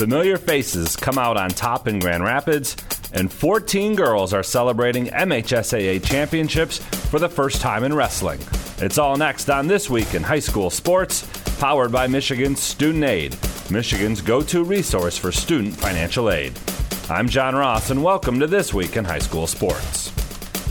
Familiar faces come out on top in Grand Rapids, and 14 girls are celebrating MHSAA championships for the first time in wrestling. It's all next on This Week in High School Sports, powered by Michigan Student Aid, Michigan's go to resource for student financial aid. I'm John Ross, and welcome to This Week in High School Sports.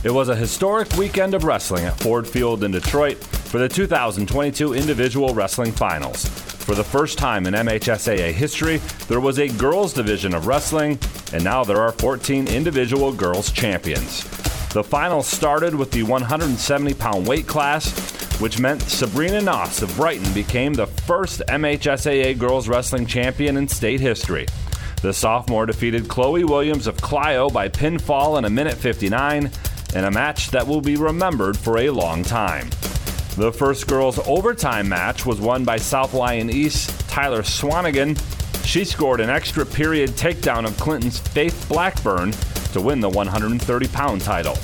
It was a historic weekend of wrestling at Ford Field in Detroit for the 2022 Individual Wrestling Finals. For the first time in MHSAA history, there was a girls' division of wrestling, and now there are 14 individual girls champions. The finals started with the 170 pound weight class, which meant Sabrina Noss of Brighton became the first MHSAA girls wrestling champion in state history. The sophomore defeated Chloe Williams of Clio by pinfall in a minute 59 in a match that will be remembered for a long time. The first girls' overtime match was won by South Lyon East Tyler Swanigan. She scored an extra period takedown of Clinton's Faith Blackburn to win the 130 pound title.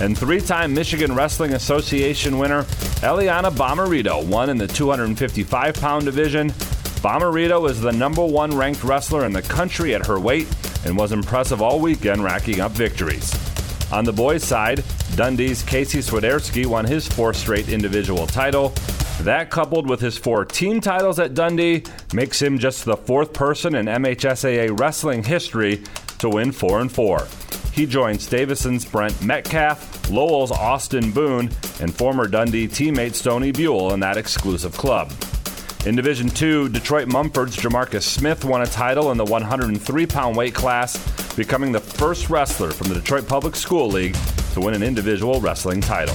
And three time Michigan Wrestling Association winner Eliana Bomarito won in the 255 pound division. Bomarito is the number one ranked wrestler in the country at her weight and was impressive all weekend, racking up victories. On the boys' side, Dundee's Casey Swiderski won his fourth straight individual title. That, coupled with his four team titles at Dundee, makes him just the fourth person in MHSAA wrestling history to win 4 and 4. He joins Davison's Brent Metcalf, Lowell's Austin Boone, and former Dundee teammate Stony Buell in that exclusive club. In Division 2, Detroit Mumford's Jamarcus Smith won a title in the 103 pound weight class, becoming the first wrestler from the Detroit Public School League to win an individual wrestling title.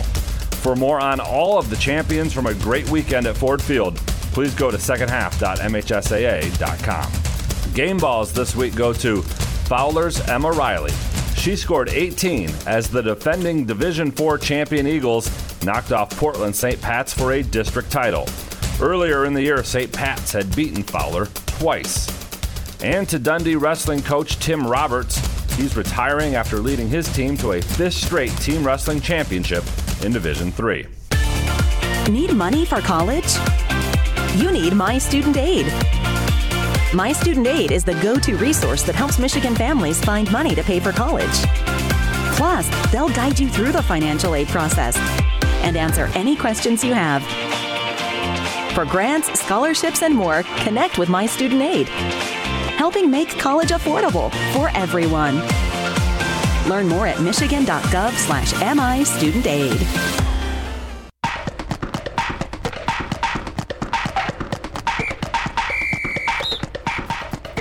For more on all of the champions from a great weekend at Ford Field, please go to secondhalf.mhsaa.com. Game balls this week go to Fowler's Emma Riley. She scored 18 as the defending Division 4 champion Eagles knocked off Portland St. Pat's for a district title. Earlier in the year, St. Pat's had beaten Fowler twice. And to Dundee wrestling coach Tim Roberts, he's retiring after leading his team to a fifth straight team wrestling championship in Division 3. Need money for college? You need My Student Aid. My Student Aid is the go to resource that helps Michigan families find money to pay for college. Plus, they'll guide you through the financial aid process and answer any questions you have. For grants, scholarships, and more, connect with My Student Aid, helping make college affordable for everyone. Learn more at michigan.gov slash MI Student Aid.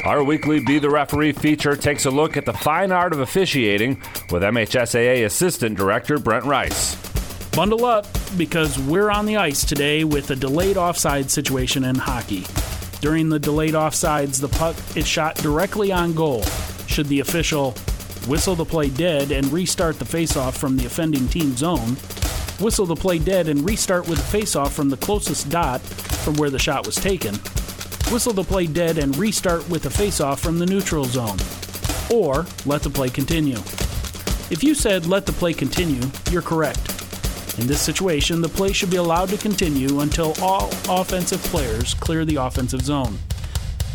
Our weekly Be the Referee feature takes a look at the fine art of officiating with MHSAA Assistant Director Brent Rice. Bundle up because we're on the ice today with a delayed offside situation in hockey. During the delayed offsides, the puck is shot directly on goal. Should the official whistle the play dead and restart the faceoff from the offending team zone, whistle the play dead and restart with the faceoff from the closest dot from where the shot was taken, whistle the play dead and restart with a faceoff from the neutral zone, or let the play continue. If you said let the play continue, you're correct. In this situation, the play should be allowed to continue until all offensive players clear the offensive zone.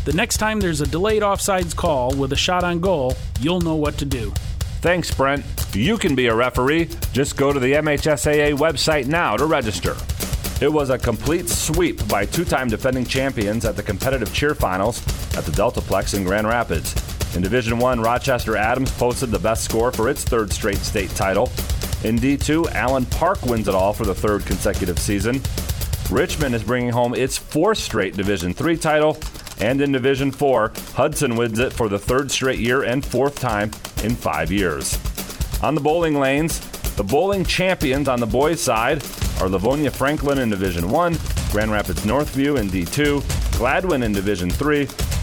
The next time there's a delayed offsides call with a shot on goal, you'll know what to do. Thanks, Brent. You can be a referee. Just go to the MHSAA website now to register. It was a complete sweep by two time defending champions at the competitive cheer finals at the Deltaplex in Grand Rapids. In Division 1, Rochester Adams posted the best score for its third straight state title. In D2, Allen Park wins it all for the third consecutive season. Richmond is bringing home its fourth straight Division 3 title. And in Division 4, Hudson wins it for the third straight year and fourth time in five years. On the bowling lanes, the bowling champions on the boys' side are Livonia Franklin in Division 1, Grand Rapids Northview in D2, Gladwin in Division 3,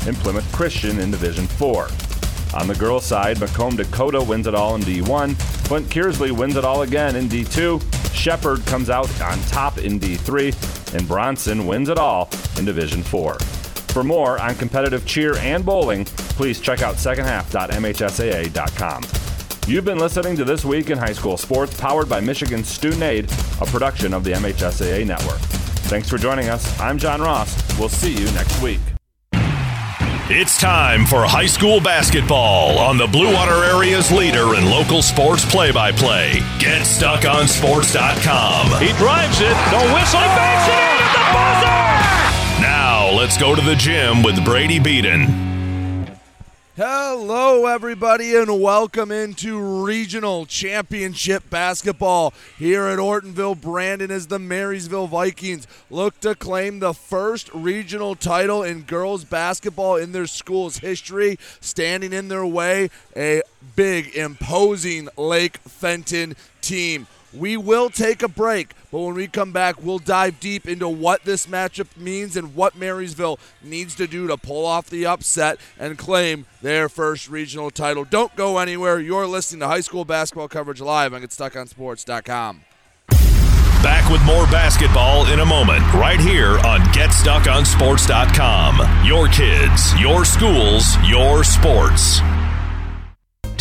and Plymouth Christian in Division 4. On the girls' side, Macomb Dakota wins it all in D1, Flint Kearsley wins it all again in D2, Shepherd comes out on top in D3, and Bronson wins it all in Division 4. For more on competitive cheer and bowling, please check out secondhalf.mhsaa.com. You've been listening to This Week in High School Sports, powered by Michigan Student Aid, a production of the MHSAA Network. Thanks for joining us. I'm John Ross. We'll see you next week. It's time for high school basketball on the Blue Water Area's leader in local sports play by play. Get stuck on GetStuckOnSports.com. He drives it, the whistle, he banks it in at the buzzer! Now, let's go to the gym with Brady Beaton. Hello, everybody, and welcome into regional championship basketball here at Ortonville. Brandon as the Marysville Vikings look to claim the first regional title in girls basketball in their school's history. Standing in their way, a big, imposing Lake Fenton team. We will take a break, but when we come back, we'll dive deep into what this matchup means and what Marysville needs to do to pull off the upset and claim their first regional title. Don't go anywhere. You're listening to high school basketball coverage live on GetStuckOnSports.com. Back with more basketball in a moment, right here on GetStuckOnSports.com. Your kids, your schools, your sports.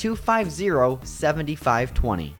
250 7520.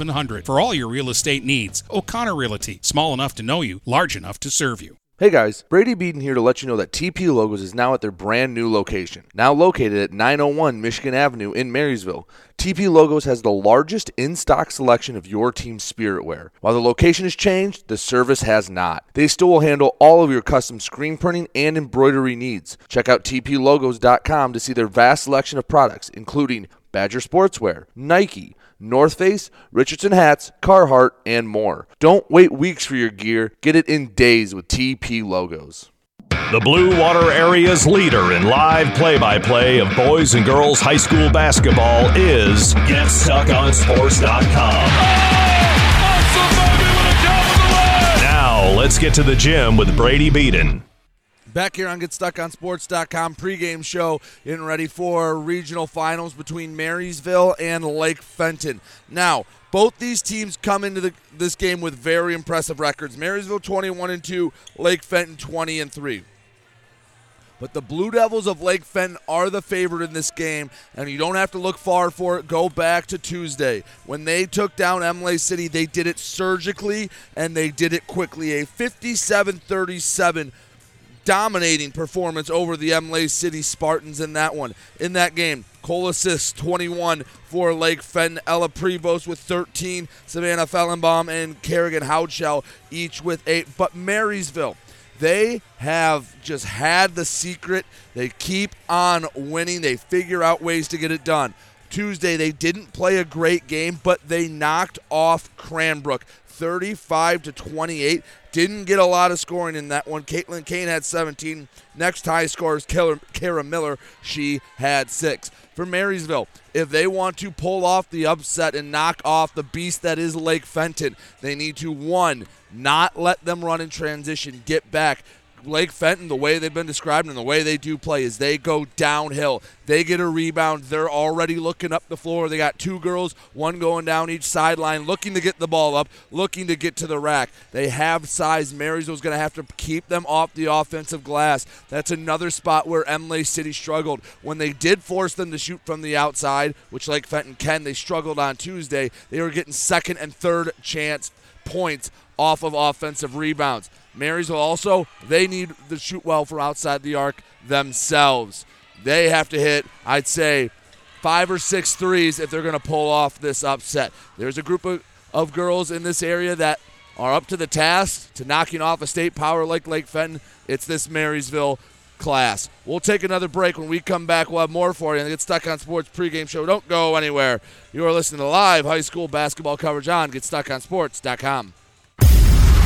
700 for all your real estate needs. O'Connor Realty, small enough to know you, large enough to serve you. Hey guys, Brady Beaton here to let you know that TP Logos is now at their brand new location. Now located at 901 Michigan Avenue in Marysville, TP Logos has the largest in stock selection of your team's spirit wear. While the location has changed, the service has not. They still will handle all of your custom screen printing and embroidery needs. Check out tplogos.com to see their vast selection of products, including Badger Sportswear, Nike, North Face, Richardson hats, Carhartt, and more. Don't wait weeks for your gear. Get it in days with TP logos. The Blue Water Area's leader in live play by play of boys and girls high school basketball is GetStuckOnSports.com. Now, let's get to the gym with Brady Beaton. Back here on GetStuckOnSports.com pregame show, getting ready for regional finals between Marysville and Lake Fenton. Now, both these teams come into the, this game with very impressive records. Marysville 21 and 2, Lake Fenton 20 and 3. But the Blue Devils of Lake Fenton are the favorite in this game, and you don't have to look far for it. Go back to Tuesday. When they took down Imlay City, they did it surgically and they did it quickly. A 57 37 dominating performance over the Imlay City Spartans in that one. In that game, Cola Sisk 21 for Lake Fenton. Ella Prevost with 13. Savannah Fellenbaum and Kerrigan Houchell each with 8. But Marysville, they have just had the secret. They keep on winning. They figure out ways to get it done. Tuesday, they didn't play a great game, but they knocked off Cranbrook 35 to 28. Didn't get a lot of scoring in that one. Caitlin Kane had 17. Next high score is Kara Miller. She had six. For Marysville, if they want to pull off the upset and knock off the beast that is Lake Fenton, they need to, one, not let them run in transition, get back, Lake Fenton, the way they've been described and the way they do play is they go downhill. They get a rebound. They're already looking up the floor. They got two girls, one going down each sideline, looking to get the ball up, looking to get to the rack. They have size. Marysville's going to have to keep them off the offensive glass. That's another spot where Imlay City struggled. When they did force them to shoot from the outside, which Lake Fenton can, they struggled on Tuesday. They were getting second and third chance points off of offensive rebounds. Marysville also, they need to shoot well from outside the arc themselves. They have to hit, I'd say, five or six threes if they're going to pull off this upset. There's a group of, of girls in this area that are up to the task to knocking off a state power like Lake Fenton. It's this Marysville class. We'll take another break. When we come back, we'll have more for you. And Get Stuck on Sports pregame show. Don't go anywhere. You are listening to live high school basketball coverage on GetStuckOnSports.com.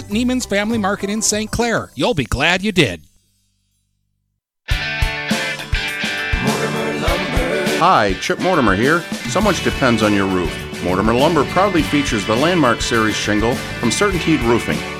Visit Neiman's Family Market in St. Clair. You'll be glad you did. Hi, Chip Mortimer here. So much depends on your roof. Mortimer Lumber proudly features the Landmark Series shingle from CertainTeed Roofing.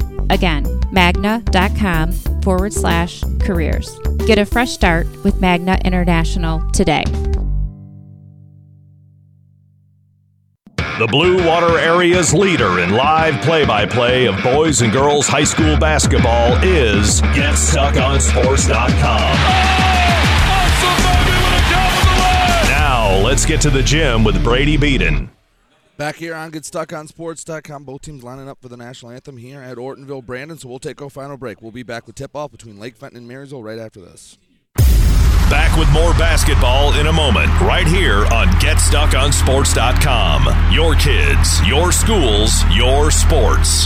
Again, magna.com forward slash careers. Get a fresh start with Magna International today. The Blue Water Area's leader in live play by play of boys and girls high school basketball is GetStuckOnSports.com. Oh, now, let's get to the gym with Brady Beaton. Back here on GetStuckOnSports.com, both teams lining up for the national anthem here at Ortonville, Brandon. So we'll take our final break. We'll be back with tip-off between Lake Fenton and Marysville right after this. Back with more basketball in a moment, right here on GetStuckOnSports.com. Your kids, your schools, your sports.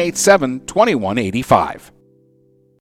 987 2185.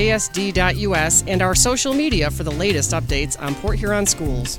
www.phasd.us and our social media for the latest updates on Port Huron schools.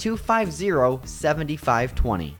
250 7520.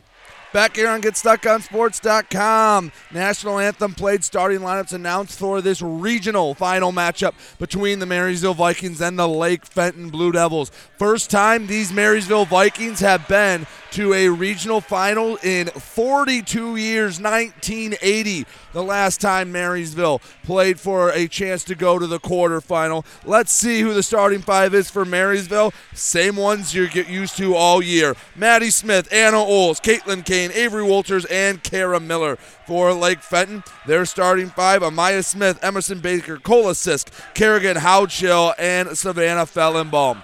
Back here on GetStuckOnSports.com. National anthem played, starting lineups announced for this regional final matchup between the Marysville Vikings and the Lake Fenton Blue Devils. First time these Marysville Vikings have been to a regional final in 42 years, 1980, the last time Marysville played for a chance to go to the quarterfinal. Let's see who the starting five is for Marysville. Same ones you get used to all year. Maddie Smith, Anna Oles, Caitlin Kane, Avery Walters, and Kara Miller. For Lake Fenton, their starting five, Amaya Smith, Emerson Baker, Cola Sisk, Kerrigan Houchell, and Savannah Fellenbaum.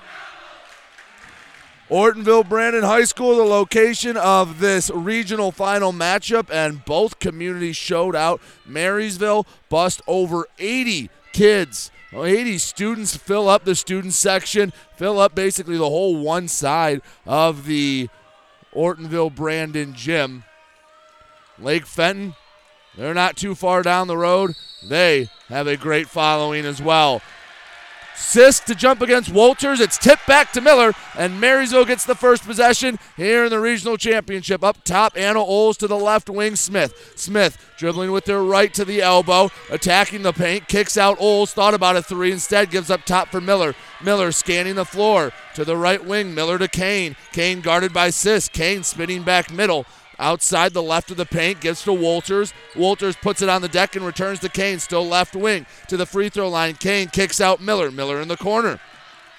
Ortonville Brandon High School, the location of this regional final matchup, and both communities showed out. Marysville bust over 80 kids. 80 students fill up the student section, fill up basically the whole one side of the Ortonville Brandon gym. Lake Fenton, they're not too far down the road. They have a great following as well. Sisk to jump against Walters. It's tipped back to Miller, and Marysville gets the first possession here in the regional championship. Up top, Anna Oles to the left wing, Smith. Smith dribbling with their right to the elbow, attacking the paint, kicks out Oles. Thought about a three, instead gives up top for Miller. Miller scanning the floor to the right wing. Miller to Kane. Kane guarded by Sisk. Kane spinning back middle. Outside the left of the paint, gets to Walters. Walters puts it on the deck and returns to Kane, still left wing to the free throw line. Kane kicks out Miller. Miller in the corner.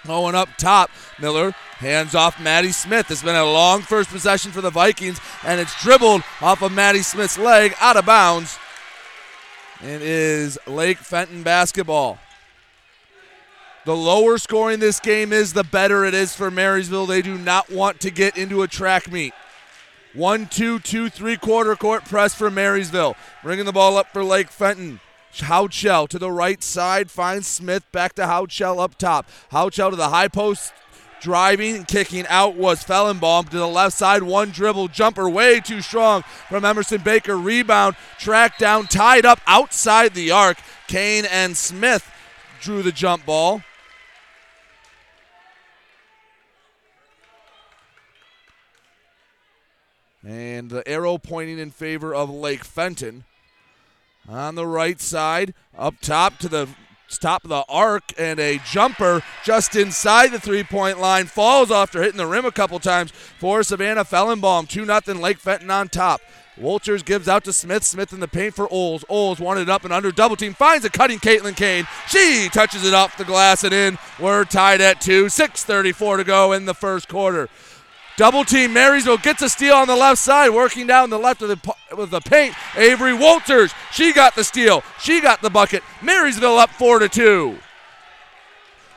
Owen up top. Miller hands off Maddie Smith. It's been a long first possession for the Vikings, and it's dribbled off of Maddie Smith's leg out of bounds. It is Lake Fenton basketball. The lower scoring this game is, the better it is for Marysville. They do not want to get into a track meet. One, two, two, three quarter court press for Marysville. Bringing the ball up for Lake Fenton. Houchell to the right side finds Smith back to Houchell up top. Houchell to the high post. Driving and kicking out was Fellenbaum to the left side. One dribble jumper way too strong from Emerson Baker. Rebound tracked down, tied up outside the arc. Kane and Smith drew the jump ball. And the arrow pointing in favor of Lake Fenton. On the right side, up top to the top of the arc, and a jumper just inside the three point line. Falls after hitting the rim a couple times for Savannah Fellenbaum. 2 0 Lake Fenton on top. Walters gives out to Smith. Smith in the paint for Oles. Oles wanted up and under double team. Finds a cutting Caitlin Kane. She touches it off the glass and in. We're tied at two. 6.34 to go in the first quarter. Double team. Marysville gets a steal on the left side, working down the left of the with the paint. Avery Walters. She got the steal. She got the bucket. Marysville up four to two.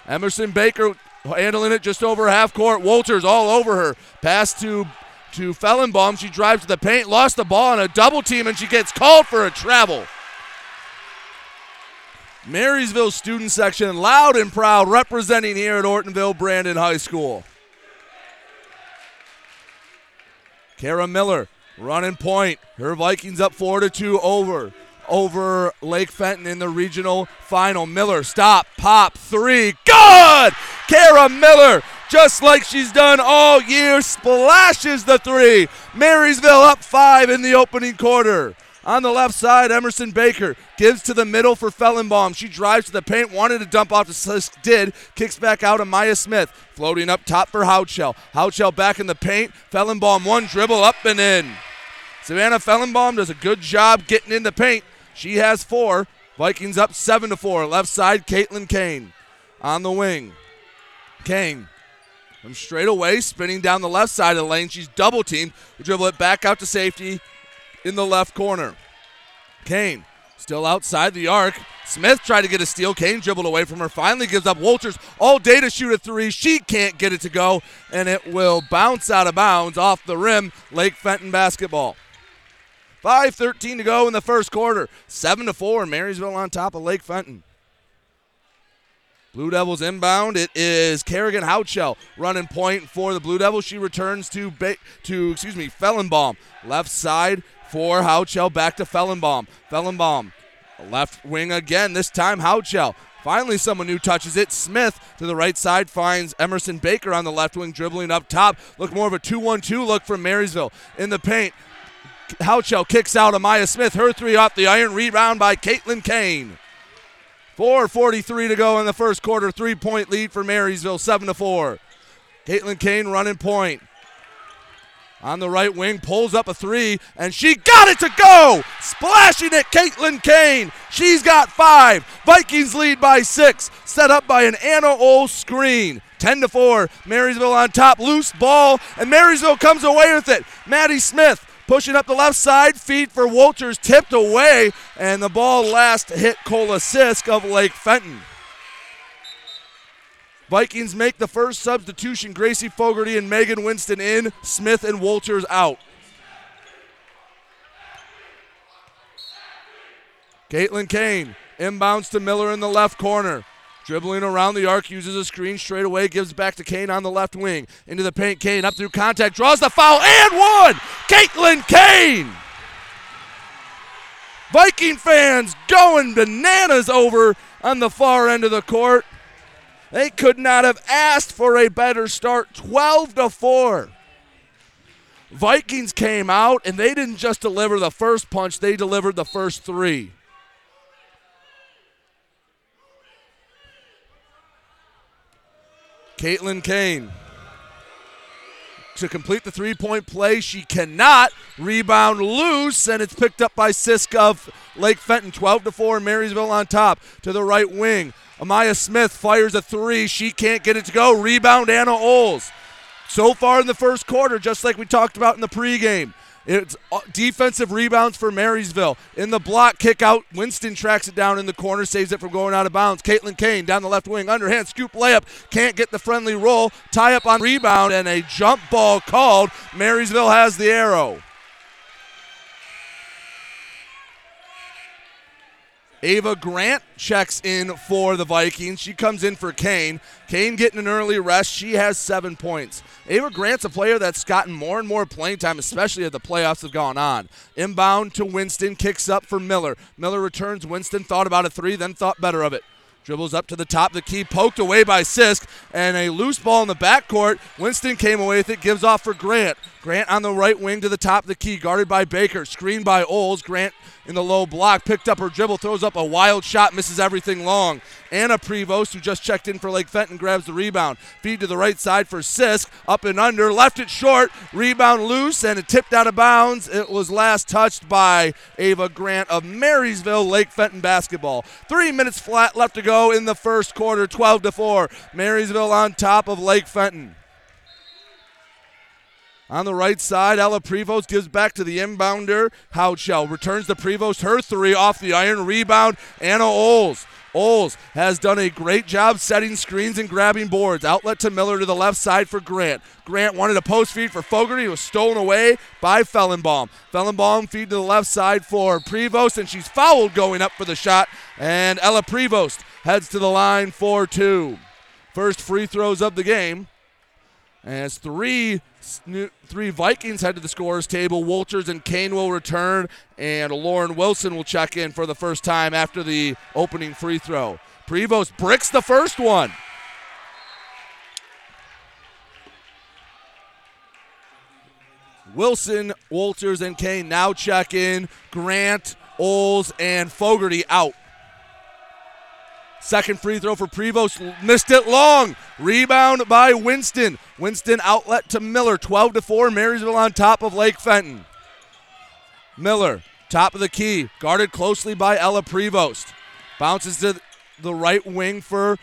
Emerson Baker handling it just over half court. Walters all over her. Pass to to Fellenbaum. She drives to the paint, lost the ball on a double team, and she gets called for a travel. Marysville student section, loud and proud, representing here at Ortonville Brandon High School. Kara Miller running point. Her Vikings up four to two over over Lake Fenton in the regional final. Miller stop pop three good. Kara Miller just like she's done all year splashes the three. Marysville up five in the opening quarter. On the left side, Emerson Baker gives to the middle for Fellenbaum. She drives to the paint, wanted to dump off to Sisk, did. Kicks back out to Maya Smith. Floating up top for Houchell. Houchell back in the paint. Fellenbaum one dribble up and in. Savannah Fellenbaum does a good job getting in the paint. She has four. Vikings up seven to four. Left side, Caitlin Kane on the wing. Kane from straight away, spinning down the left side of the lane. She's double teamed. We dribble it back out to safety in the left corner. Kane still outside the arc. Smith tried to get a steal. Kane dribbled away from her. Finally gives up Walters all day to shoot a three. She can't get it to go, and it will bounce out of bounds off the rim. Lake Fenton basketball. 5.13 to go in the first quarter. 7 to 4. Marysville on top of Lake Fenton. Blue Devils inbound. It is Kerrigan Houchell running point for the Blue Devils. She returns to ba- to excuse me Fellenbaum. Left side for Houchell. Back to Fellenbaum. Fellenbaum left wing again. This time Houchell. Finally, someone new touches it. Smith to the right side finds Emerson Baker on the left wing, dribbling up top. Look more of a 2 1 2 look from Marysville. In the paint, Houchell kicks out Amaya Smith. Her three off the iron. Rebound by Caitlin Kane. 4.43 to go in the first quarter. Three point lead for Marysville, 7 to 4. Caitlin Kane running point. On the right wing, pulls up a three, and she got it to go! Splashing it, Caitlin Kane. She's got five. Vikings lead by six. Set up by an Anna Ole screen. 10 to 4. Marysville on top. Loose ball, and Marysville comes away with it. Maddie Smith pushing up the left side. Feed for Walters, tipped away, and the ball last hit Cola Sisk of Lake Fenton. Vikings make the first substitution. Gracie Fogarty and Megan Winston in. Smith and Walters out. Caitlin Kane inbounds to Miller in the left corner. Dribbling around the arc, uses a screen straight away, gives back to Kane on the left wing. Into the paint, Kane up through contact, draws the foul, and one! Caitlin Kane! Viking fans going bananas over on the far end of the court. They could not have asked for a better start. 12 to 4. Vikings came out and they didn't just deliver the first punch, they delivered the first three. Caitlin Kane to complete the three point play. She cannot rebound loose, and it's picked up by Sisk of Lake Fenton. 12 to 4, Marysville on top to the right wing. Amaya Smith fires a three. She can't get it to go. Rebound, Anna Oles. So far in the first quarter, just like we talked about in the pregame, it's uh, defensive rebounds for Marysville. In the block kick out, Winston tracks it down in the corner, saves it from going out of bounds. Caitlin Kane down the left wing, underhand scoop layup, can't get the friendly roll. Tie up on rebound and a jump ball called. Marysville has the arrow. Ava Grant checks in for the Vikings. She comes in for Kane. Kane getting an early rest. She has seven points. Ava Grant's a player that's gotten more and more playing time, especially as the playoffs have gone on. Inbound to Winston, kicks up for Miller. Miller returns. Winston thought about a three, then thought better of it. Dribbles up to the top of the key, poked away by Sisk, and a loose ball in the backcourt. Winston came away with it, gives off for Grant. Grant on the right wing to the top of the key, guarded by Baker, screened by Oles. Grant in the low block, picked up her dribble, throws up a wild shot, misses everything long. Anna Prevost, who just checked in for Lake Fenton, grabs the rebound. Feed to the right side for Sisk, up and under, left it short, rebound loose, and it tipped out of bounds. It was last touched by Ava Grant of Marysville Lake Fenton basketball. Three minutes flat left to go in the first quarter, 12 to 4. Marysville on top of Lake Fenton. On the right side, Ella Prevost gives back to the inbounder. Houchell returns to Prevost. Her three off the iron. Rebound, Anna Oles. Oles has done a great job setting screens and grabbing boards. Outlet to Miller to the left side for Grant. Grant wanted a post feed for Fogarty. It was stolen away by Fellenbaum. Fellenbaum feed to the left side for Prevost, and she's fouled going up for the shot. And Ella Prevost heads to the line for two. First free throws of the game. As three three Vikings head to the scorers table, Walters and Kane will return, and Lauren Wilson will check in for the first time after the opening free throw. Prevost bricks the first one. Wilson, Walters, and Kane now check in. Grant, Oles, and Fogarty out. Second free throw for Prevost. Missed it long. Rebound by Winston. Winston outlet to Miller. 12 to 4. Marysville on top of Lake Fenton. Miller, top of the key. Guarded closely by Ella Prevost. Bounces to the right wing for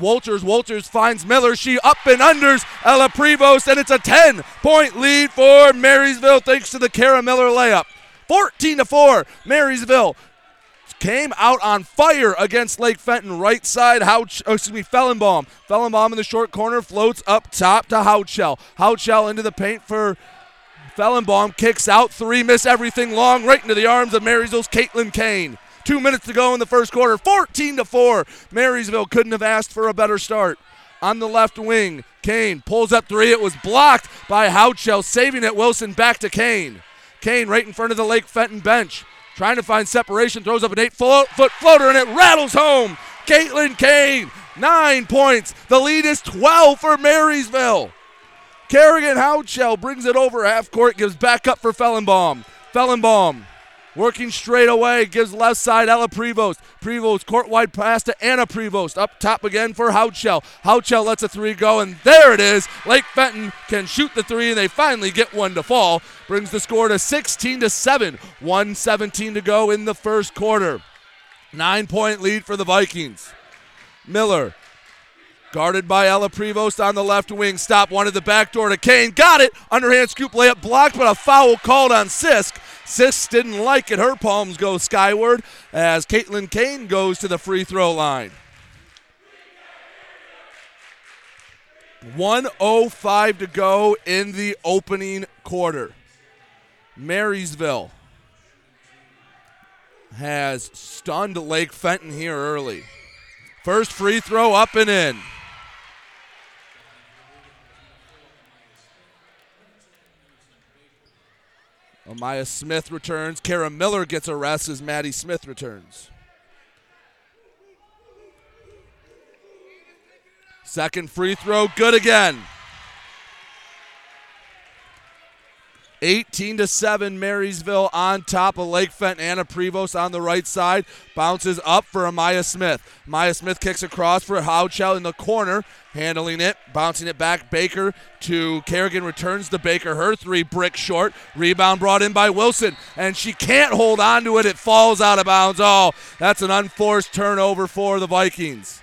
Walters. Walters finds Miller. She up and unders Ella Prevost, and it's a 10 point lead for Marysville thanks to the Kara Miller layup. 14 to 4. Marysville came out on fire against Lake Fenton. Right side, Houch, oh, excuse me, Fellenbaum. Fellenbaum in the short corner floats up top to Houchell. Houchell into the paint for Fellenbaum. Kicks out three, miss everything long, right into the arms of Marysville's Caitlin Kane. Two minutes to go in the first quarter. 14 to 4. Marysville couldn't have asked for a better start. On the left wing, Kane pulls up three. It was blocked by Houchell, saving it. Wilson back to Kane. Kane right in front of the Lake Fenton bench. Trying to find separation, throws up an eight foot floater, and it rattles home. Caitlin Kane, nine points. The lead is 12 for Marysville. Kerrigan Houchell brings it over half court, gives back up for Fellenbaum. Fellenbaum Working straight away, gives left side Ella Prevost. Prevost court wide pass to Anna Prevost. Up top again for Houchell. Houchell lets a three go, and there it is. Lake Fenton can shoot the three, and they finally get one to fall. Brings the score to 16 to 7. 117 to go in the first quarter. Nine point lead for the Vikings. Miller Guarded by Ella Prevost on the left wing. Stop wanted the back door to Kane. Got it. Underhand scoop layup blocked, but a foul called on Sisk. Sisk didn't like it. Her palms go skyward as Caitlin Kane goes to the free throw line. 105 to go in the opening quarter. Marysville has stunned Lake Fenton here early. First free throw up and in. Amaya Smith returns. Kara Miller gets a rest as Maddie Smith returns. Second free throw, good again. 18 to 7 Marysville on top of Lake Fenton. Anna Prevost on the right side bounces up for Amaya Smith. Amaya Smith kicks across for Houchell in the corner, handling it, bouncing it back. Baker to Kerrigan returns to Baker. Her three brick short. Rebound brought in by Wilson, and she can't hold on to it. It falls out of bounds. Oh, that's an unforced turnover for the Vikings.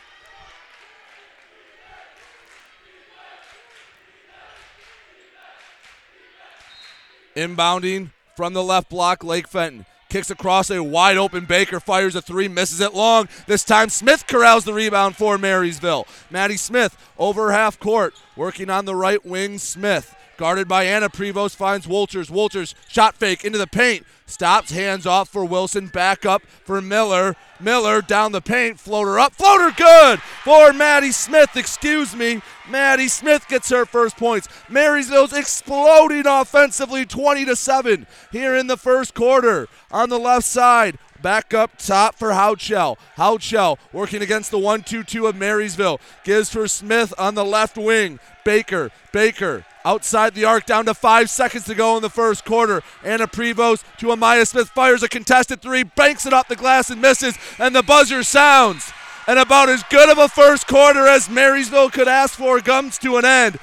Inbounding from the left block, Lake Fenton. Kicks across a wide open Baker, fires a three, misses it long. This time Smith corrals the rebound for Marysville. Maddie Smith over half court, working on the right wing. Smith guarded by Anna Prevost finds Wolters. Wolters shot fake into the paint, stops, hands off for Wilson, back up for Miller. Miller down the paint, floater up, floater good for Maddie Smith. Excuse me. Maddie Smith gets her first points. Marysville's exploding offensively 20 to 7 here in the first quarter. On the left side, Back up top for Houchell. Houchell working against the 1 2 2 of Marysville. Gives for Smith on the left wing. Baker. Baker outside the arc down to five seconds to go in the first quarter. Anna Prevost to Amaya Smith fires a contested three, banks it off the glass and misses, and the buzzer sounds. And about as good of a first quarter as Marysville could ask for comes to an end.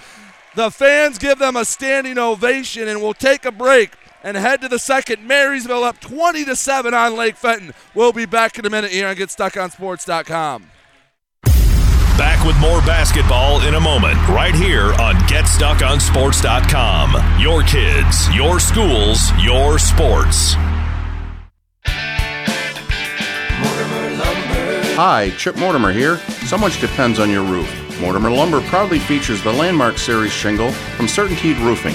The fans give them a standing ovation and we'll take a break and head to the second. Marysville up 20 to 7 on Lake Fenton. We'll be back in a minute here on GetStuckOnSports.com. Back with more basketball in a moment, right here on GetStuckOnSports.com. Your kids, your schools, your sports. Hi, Chip Mortimer here. So much depends on your roof. Mortimer Lumber proudly features the Landmark Series shingle from Certainteed Roofing.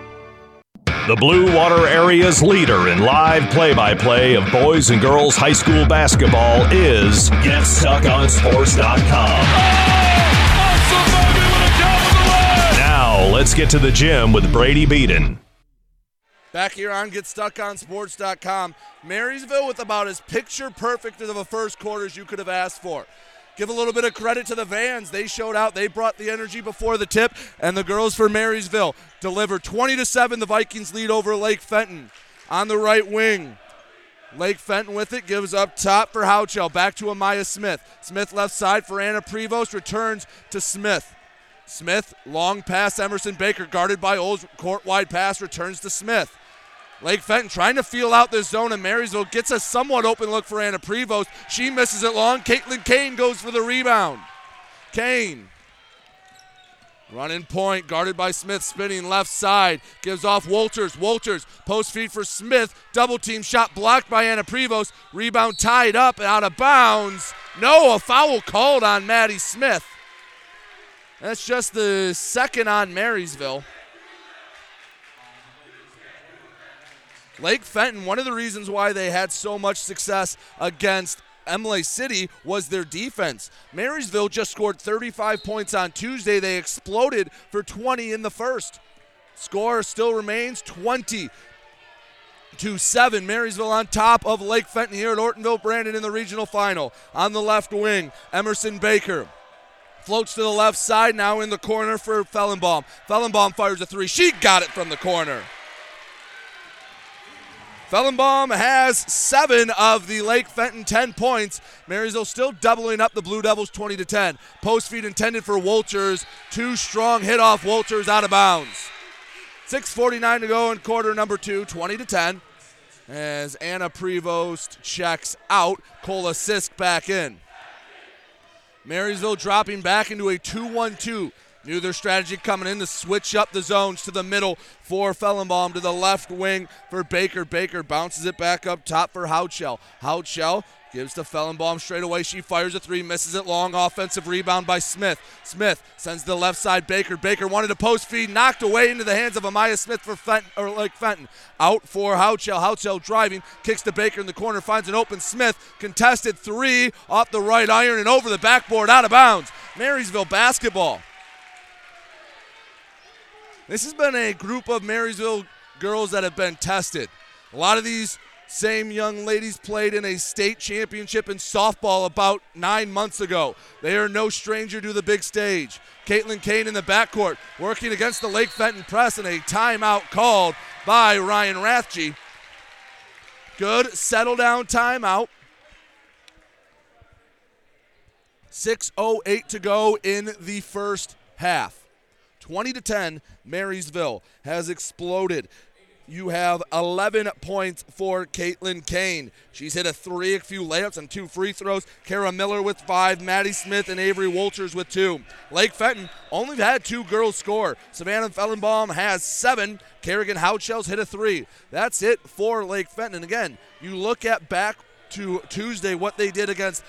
The Blue Water Area's leader in live play by play of boys and girls high school basketball is GetStuckOnSports.com. Now, let's get to the gym with Brady Beaton. Back here on GetStuckOnSports.com. Marysville with about as picture perfect of a first quarter as you could have asked for. Give a little bit of credit to the Vans. They showed out. They brought the energy before the tip. And the girls for Marysville deliver 20 to 7. The Vikings lead over Lake Fenton on the right wing. Lake Fenton with it gives up top for Houchell. Back to Amaya Smith. Smith left side for Anna Prevost. Returns to Smith. Smith, long pass. Emerson Baker guarded by Oles. Court wide pass returns to Smith. Lake Fenton trying to feel out this zone, and Marysville gets a somewhat open look for Anna Prevost. She misses it long. Caitlin Kane goes for the rebound. Kane. Running point, guarded by Smith, spinning left side, gives off Walters. Walters, post feed for Smith, double team shot blocked by Anna Prevost. Rebound tied up and out of bounds. No, a foul called on Maddie Smith. That's just the second on Marysville. Lake Fenton, one of the reasons why they had so much success against Imlay City was their defense. Marysville just scored 35 points on Tuesday. They exploded for 20 in the first. Score still remains 20 to 7. Marysville on top of Lake Fenton here at Ortonville Brandon in the regional final. On the left wing, Emerson Baker. Floats to the left side, now in the corner for Fellenbaum. Fellenbaum fires a three. She got it from the corner. Fellenbaum has seven of the Lake Fenton 10 points. Marysville still doubling up the Blue Devils 20 to 10. Post feed intended for Walters. Two strong hit off Walters out of bounds. 6.49 to go in quarter number two, 20 to 10. As Anna Prevost checks out, Cola Sisk back in. Marysville dropping back into a 2 1 2. Knew their strategy coming in to switch up the zones to the middle for Fellenbaum, to the left wing for Baker. Baker bounces it back up top for Houchell. Houchell Gives to Fellenbaum straight away. She fires a three, misses it long. Offensive rebound by Smith. Smith sends the left side. Baker. Baker wanted a post feed, knocked away into the hands of Amaya Smith for Fenton, or like Fenton. Out for Houchell. Houchell driving, kicks to Baker in the corner, finds an open Smith. Contested three off the right iron and over the backboard, out of bounds. Marysville basketball. This has been a group of Marysville girls that have been tested. A lot of these same young ladies played in a state championship in softball about nine months ago. They are no stranger to the big stage. Caitlin Kane in the backcourt working against the Lake Fenton press and a timeout called by Ryan Rathje. Good settle down timeout. 6.08 to go in the first half. 20 to 10, Marysville has exploded. You have 11 points for Caitlin Kane. She's hit a three, a few layups, and two free throws. Kara Miller with five, Maddie Smith and Avery Walters with two. Lake Fenton only had two girls score. Savannah Fellenbaum has seven. Kerrigan Houchell's hit a three. That's it for Lake Fenton. And again, you look at back to Tuesday what they did against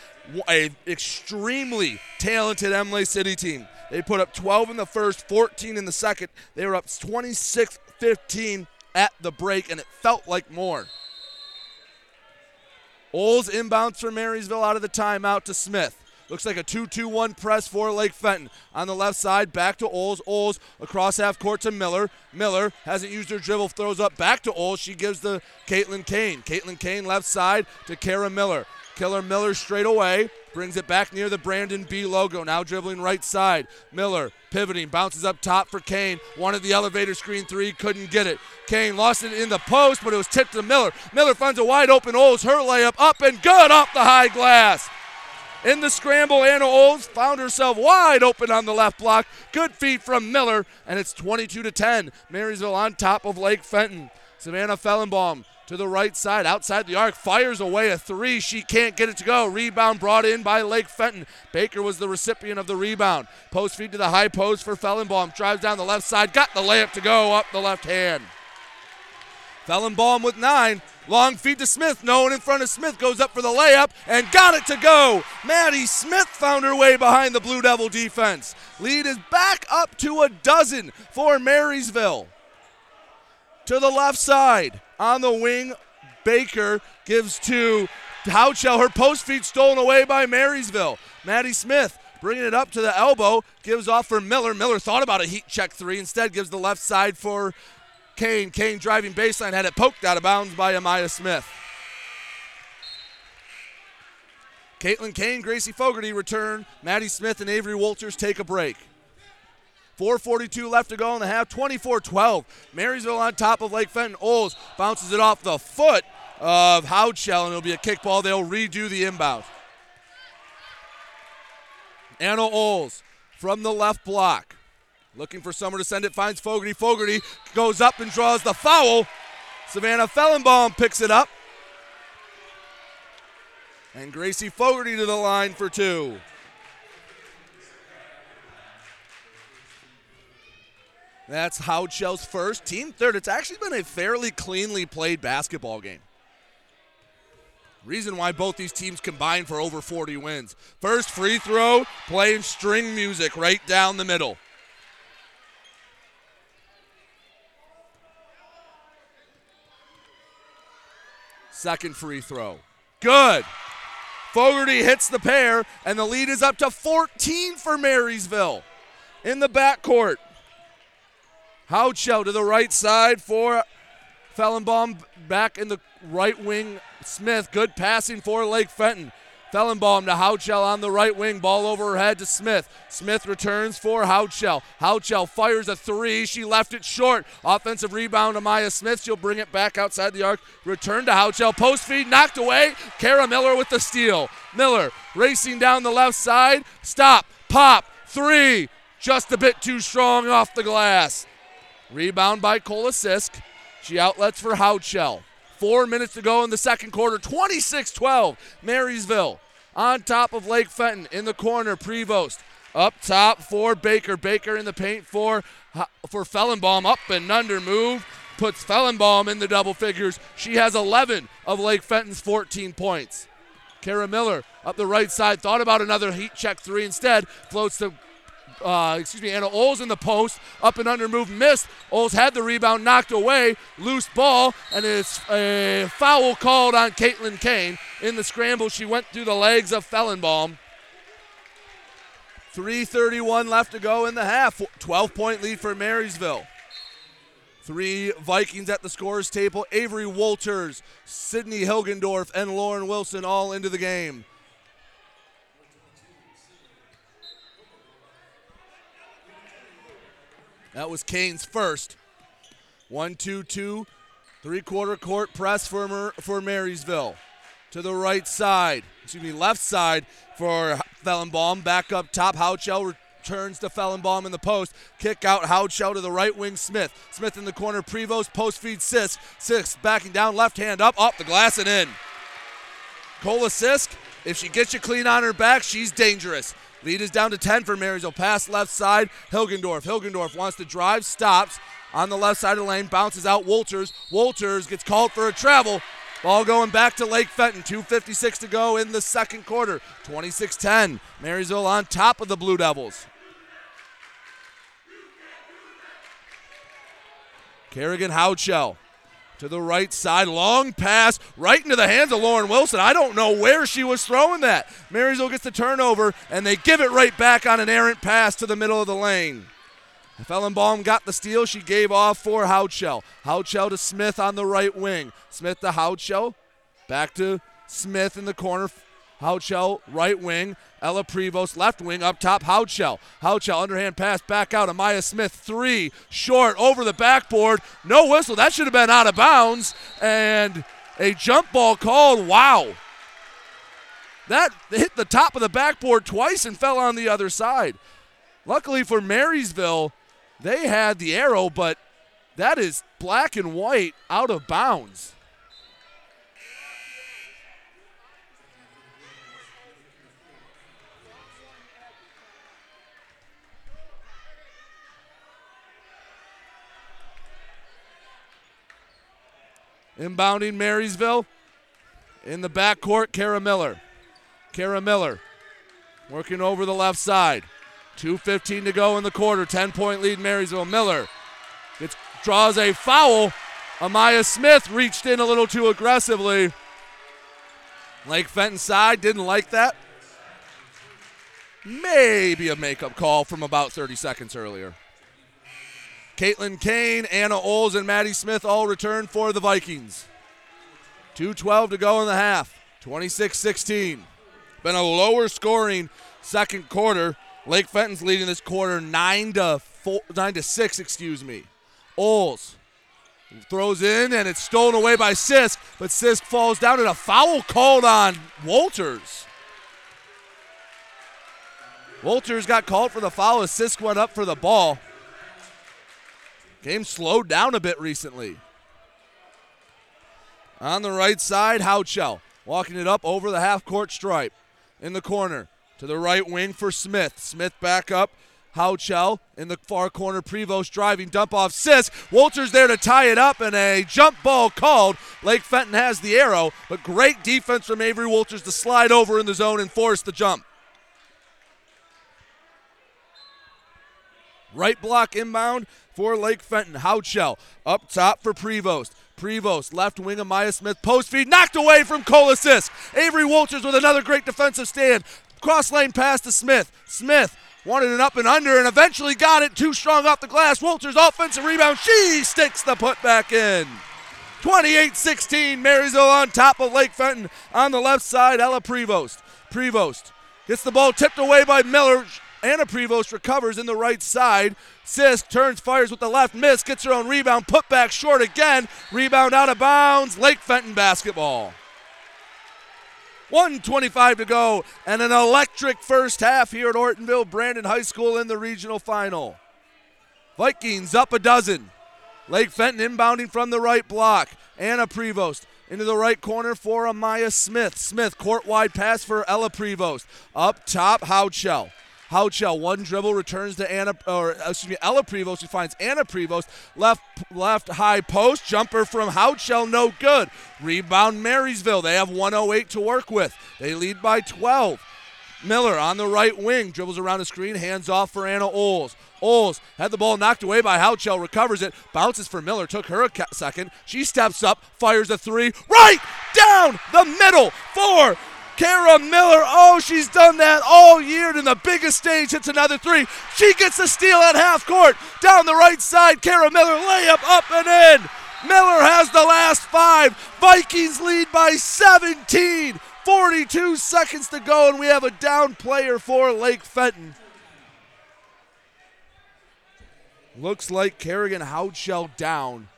an extremely talented Imlay City team. They put up 12 in the first, 14 in the second. They were up 26 15 at the break, and it felt like more. Oles inbounds for Marysville out of the timeout to Smith. Looks like a 2 2 1 press for Lake Fenton. On the left side, back to Oles. Oles across half court to Miller. Miller hasn't used her dribble, throws up back to Oles. She gives the Caitlin Kane. Caitlin Kane left side to Kara Miller. Killer Miller straight away. Brings it back near the Brandon B logo. Now dribbling right side. Miller pivoting, bounces up top for Kane. Wanted the elevator screen three, couldn't get it. Kane lost it in the post, but it was tipped to Miller. Miller finds a wide open Oles. Her layup up and good off the high glass. In the scramble, Anna Oles found herself wide open on the left block. Good feet from Miller, and it's 22 to 10. Marysville on top of Lake Fenton. Savannah Fellenbaum to the right side, outside the arc, fires away a three. She can't get it to go. Rebound brought in by Lake Fenton. Baker was the recipient of the rebound. Post feed to the high post for Fellenbaum. Drives down the left side, got the layup to go up the left hand. Fellenbaum with nine. Long feed to Smith. No one in front of Smith goes up for the layup and got it to go. Maddie Smith found her way behind the Blue Devil defense. Lead is back up to a dozen for Marysville. To the left side on the wing, Baker gives to Houchell. Her post feed stolen away by Marysville. Maddie Smith bringing it up to the elbow, gives off for Miller. Miller thought about a heat check three, instead gives the left side for Kane. Kane driving baseline, had it poked out of bounds by Amaya Smith. Caitlin Kane, Gracie Fogarty return. Maddie Smith and Avery Walters take a break. 4.42 left to go in the half, 24 12. Marysville on top of Lake Fenton. Oles bounces it off the foot of Houchell, and it'll be a kickball. They'll redo the inbound. Anna Oles from the left block. Looking for someone to send it, finds Fogarty. Fogarty goes up and draws the foul. Savannah Fellenbaum picks it up. And Gracie Fogarty to the line for two. That's Houchell's first, team third. It's actually been a fairly cleanly played basketball game. Reason why both these teams combined for over 40 wins. First free throw, playing string music right down the middle. Second free throw. Good. Fogarty hits the pair, and the lead is up to 14 for Marysville in the backcourt. Houchell to the right side for Fellenbaum back in the right wing. Smith, good passing for Lake Fenton. Fellenbaum to Houchell on the right wing. Ball over her head to Smith. Smith returns for Houchell. Houchell fires a three. She left it short. Offensive rebound to Maya Smith. She'll bring it back outside the arc. Return to Houchell. Post feed knocked away. Kara Miller with the steal. Miller racing down the left side. Stop. Pop. Three. Just a bit too strong off the glass. Rebound by Cola Sisk. She outlets for Houchell. Four minutes to go in the second quarter. 26 12. Marysville on top of Lake Fenton in the corner. Prevost up top for Baker. Baker in the paint for, for Fellenbaum. Up and under move. Puts Fellenbaum in the double figures. She has 11 of Lake Fenton's 14 points. Kara Miller up the right side, thought about another heat check three instead, floats to uh, excuse me, Anna Oles in the post, up and under move, missed. Oles had the rebound, knocked away, loose ball, and it's a foul called on Caitlin Kane. In the scramble, she went through the legs of Fellenbaum. 3.31 left to go in the half. 12 point lead for Marysville. Three Vikings at the scores table. Avery Walters, Sydney Hilgendorf, and Lauren Wilson all into the game. That was Kane's first. One, two, two, three quarter court press for, Mer- for Marysville. To the right side, excuse me, left side for Fellenbaum. Back up top, Houchell returns to Fellenbaum in the post. Kick out Houchell to the right wing, Smith. Smith in the corner, Prevost, post feed Sisk. Sisk backing down, left hand up, off the glass and in. Cola Sisk, if she gets you clean on her back, she's dangerous. Lead is down to 10 for Marysville. Pass left side, Hilgendorf. Hilgendorf wants to drive, stops on the left side of the lane, bounces out Walters. Walters gets called for a travel. Ball going back to Lake Fenton. 2.56 to go in the second quarter. 26 10. Marysville on top of the Blue Devils. Kerrigan Houchell to the right side. Long pass right into the hands of Lauren Wilson. I don't know where she was throwing that. Marysville gets the turnover, and they give it right back on an errant pass to the middle of the lane. Fellenbaum got the steal. She gave off for Houchell. Houchell to Smith on the right wing. Smith to Houchell. Back to Smith in the corner. Houchell, right wing. Ella Prevost, left wing, up top. Houchell. Houchell, underhand pass, back out. Amaya Smith, three, short, over the backboard. No whistle. That should have been out of bounds. And a jump ball called. Wow. That hit the top of the backboard twice and fell on the other side. Luckily for Marysville, they had the arrow, but that is black and white out of bounds. Inbounding Marysville. In the backcourt, Kara Miller. Kara Miller working over the left side. 2.15 to go in the quarter. 10 point lead, Marysville. Miller gets, draws a foul. Amaya Smith reached in a little too aggressively. Lake Fenton side didn't like that. Maybe a makeup call from about 30 seconds earlier. Caitlin Kane, Anna Oles, and Maddie Smith all return for the Vikings. 2.12 to go in the half. 26 16. Been a lower scoring second quarter. Lake Fenton's leading this quarter 9 to, four, 9 to 6, excuse me. Oles throws in and it's stolen away by Sisk, but Sisk falls down and a foul called on Walters. Walters got called for the foul as Sisk went up for the ball. Game slowed down a bit recently. On the right side, Houchell walking it up over the half court stripe. In the corner, to the right wing for Smith. Smith back up. Houchell in the far corner. Prevost driving, dump off Sisk. Walters there to tie it up, and a jump ball called. Lake Fenton has the arrow, but great defense from Avery Walters to slide over in the zone and force the jump. Right block inbound for Lake Fenton. Houchell up top for Prevost. Prevost, left wing of Maya Smith, post feed, knocked away from Cola Sisk. Avery Walters with another great defensive stand. Cross lane pass to Smith. Smith wanted an up and under and eventually got it too strong off the glass. Walters offensive rebound. She sticks the put back in. 28 16, Marysville on top of Lake Fenton. On the left side, Ella Prevost. Prevost gets the ball tipped away by Miller. Anna Prevost recovers in the right side. Sisk turns, fires with the left, miss, gets her own rebound, put back short again. Rebound out of bounds. Lake Fenton basketball. 125 to go, and an electric first half here at Ortonville Brandon High School in the regional final. Vikings up a dozen. Lake Fenton inbounding from the right block. Anna Prevost into the right corner for Amaya Smith. Smith, court wide pass for Ella Prevost. Up top, Houchell. Houchell, one dribble, returns to Anna, or excuse me, Ella Prevost. She finds Anna Prevost, left left high post, jumper from Houchell, no good. Rebound Marysville. They have 108 to work with. They lead by 12. Miller on the right wing, dribbles around the screen, hands off for Anna Oles. Oles had the ball knocked away by Houchell, recovers it, bounces for Miller, took her a second. She steps up, fires a three, right down the middle for Kara Miller. Oh, she's done that all year and in the biggest stage. Hits another three. She gets the steal at half court. Down the right side, Kara Miller layup up and in. Miller has the last five. Vikings lead by 17. 42 seconds to go, and we have a down player for Lake Fenton. Looks like Kerrigan Houchell down.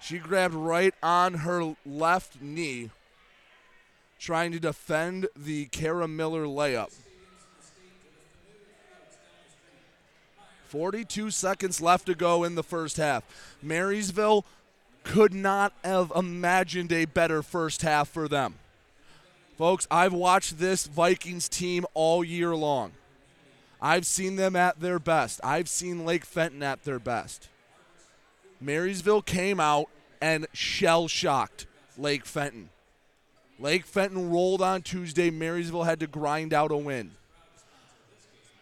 She grabbed right on her left knee, trying to defend the Kara Miller layup. 42 seconds left to go in the first half. Marysville could not have imagined a better first half for them. Folks, I've watched this Vikings team all year long. I've seen them at their best. I've seen Lake Fenton at their best. Marysville came out and shell shocked Lake Fenton. Lake Fenton rolled on Tuesday. Marysville had to grind out a win.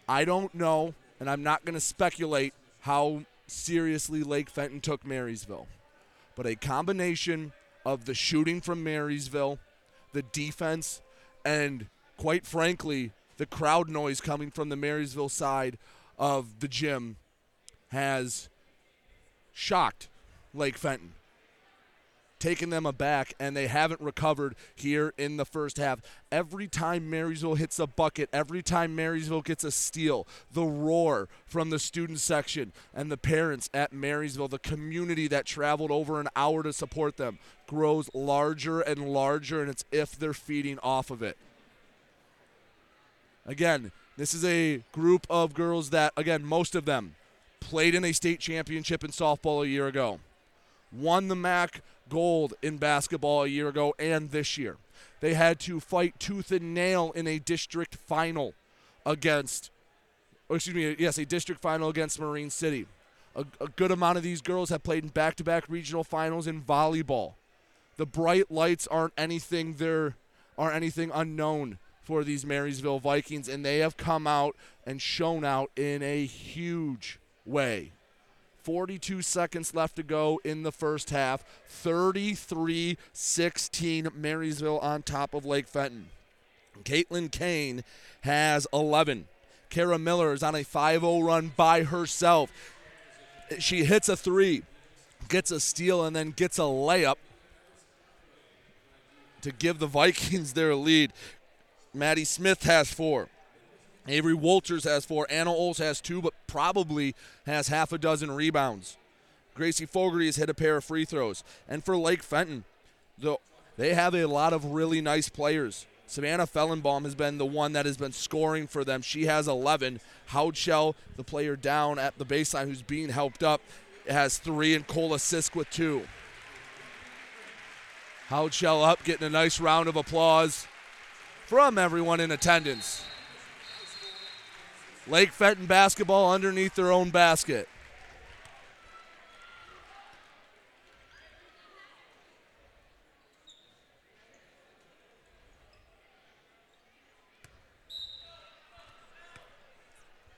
I don't know, and I'm not going to speculate how seriously Lake Fenton took Marysville. But a combination of the shooting from Marysville, the defense, and quite frankly, the crowd noise coming from the Marysville side of the gym has shocked Lake Fenton, taken them aback, and they haven't recovered here in the first half. Every time Marysville hits a bucket, every time Marysville gets a steal, the roar from the student section and the parents at Marysville, the community that traveled over an hour to support them, grows larger and larger, and it's if they're feeding off of it. Again, this is a group of girls that, again, most of them played in a state championship in softball a year ago, won the MAC gold in basketball a year ago and this year. They had to fight tooth and nail in a district final against, excuse me, yes, a district final against Marine City. A, a good amount of these girls have played in back to back regional finals in volleyball. The bright lights aren't anything there aren't anything unknown for these Marysville Vikings, and they have come out and shown out in a huge way. 42 seconds left to go in the first half. 33 16, Marysville on top of Lake Fenton. Caitlin Kane has 11. Kara Miller is on a 5 0 run by herself. She hits a three, gets a steal, and then gets a layup to give the Vikings their lead. Maddie Smith has four. Avery Walters has four. Anna Oles has two, but probably has half a dozen rebounds. Gracie Fogarty has hit a pair of free throws. And for Lake Fenton, the, they have a lot of really nice players. Savannah Fellenbaum has been the one that has been scoring for them. She has 11. Houchell, the player down at the baseline who's being helped up, has three, and Cola Sisk with two. Houchell up, getting a nice round of applause from everyone in attendance. Lake Fenton basketball underneath their own basket.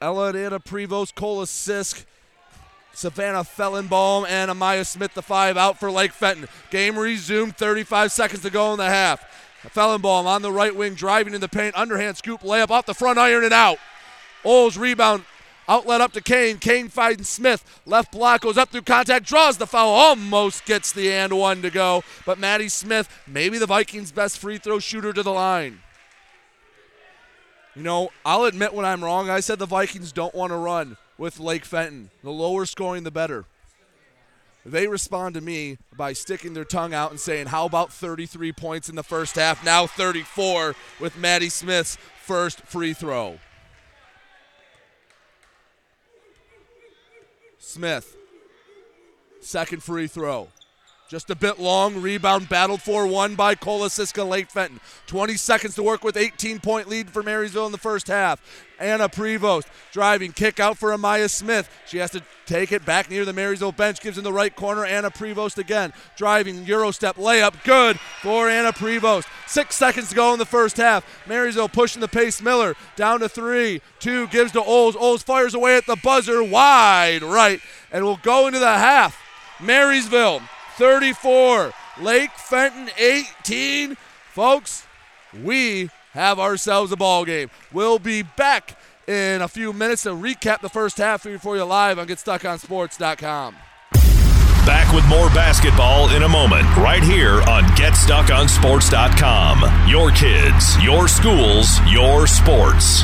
Ella Anna Prevost, Cola Sisk, Savannah Fellenbaum, and Amaya Smith, the five, out for Lake Fenton. Game resumed, 35 seconds to go in the half. Fellenbaum on the right wing, driving in the paint, underhand scoop layup off the front iron and out. Oles rebound, outlet up to Kane. Kane finds Smith. Left block goes up through contact, draws the foul, almost gets the and one to go. But Maddie Smith, maybe the Vikings' best free throw shooter to the line. You know, I'll admit when I'm wrong. I said the Vikings don't want to run with Lake Fenton. The lower scoring, the better. They respond to me by sticking their tongue out and saying, How about 33 points in the first half? Now 34 with Maddie Smith's first free throw. Smith, second free throw. Just a bit long. Rebound battled for one by Siska Lake Fenton. 20 seconds to work with 18 point lead for Marysville in the first half. Anna Prevost driving, kick out for Amaya Smith. She has to take it back near the Marysville bench, gives in the right corner. Anna Prevost again, driving, Euro step layup, good for Anna Prevost. Six seconds to go in the first half. Marysville pushing the pace. Miller down to three, two gives to Oles. Oles fires away at the buzzer, wide right, and will go into the half. Marysville 34, Lake Fenton 18. Folks, we have ourselves a ball game. We'll be back in a few minutes to recap the first half for you live on GetStuckOnSports.com. Back with more basketball in a moment, right here on GetStuckOnSports.com. Your kids, your schools, your sports.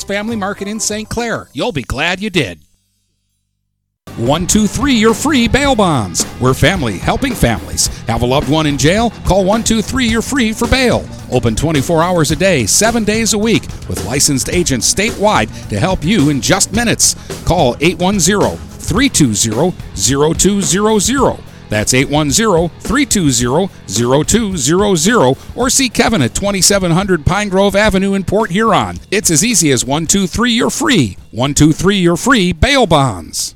Family Market in St. Clair. You'll be glad you did. 123 Your Free Bail Bonds. We're family helping families. Have a loved one in jail? Call 123 You're Free for bail. Open 24 hours a day, 7 days a week, with licensed agents statewide to help you in just minutes. Call 810 320 0200. That's 810-320-0200 or see Kevin at 2700 Pine Grove Avenue in Port Huron. It's as easy as 123 you're free. 123 you're free bail bonds.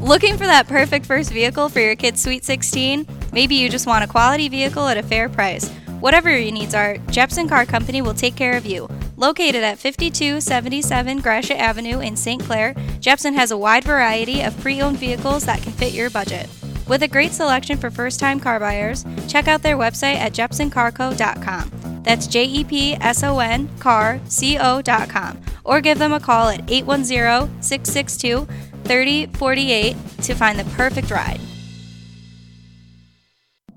Looking for that perfect first vehicle for your kid's Sweet 16? Maybe you just want a quality vehicle at a fair price. Whatever your needs are, Jepson Car Company will take care of you. Located at 5277 Gratiot Avenue in St. Clair, Jepson has a wide variety of pre owned vehicles that can fit your budget. With a great selection for first time car buyers, check out their website at jepsoncarco.com. That's J E P S O N carco.com. Or give them a call at 810 662 3048 to find the perfect ride.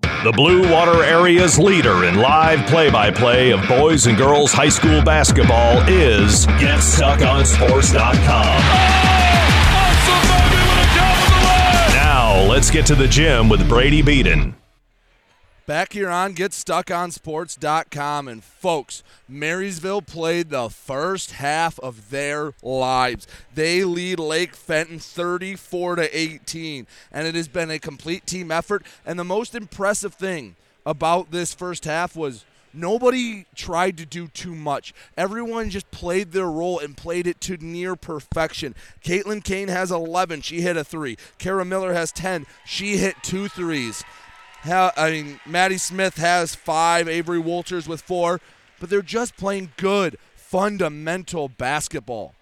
The Blue Water Area's leader in live play by play of boys and girls high school basketball is GetStuckOnSports.com. Now, let's get to the gym with Brady Beaton. Back here on GetStuckOnSports.com. And folks, Marysville played the first half of their lives. They lead Lake Fenton 34 to 18. And it has been a complete team effort. And the most impressive thing about this first half was nobody tried to do too much. Everyone just played their role and played it to near perfection. Caitlin Kane has 11. She hit a three. Kara Miller has 10. She hit two threes. I mean, Maddie Smith has five, Avery Walters with four, but they're just playing good, fundamental basketball.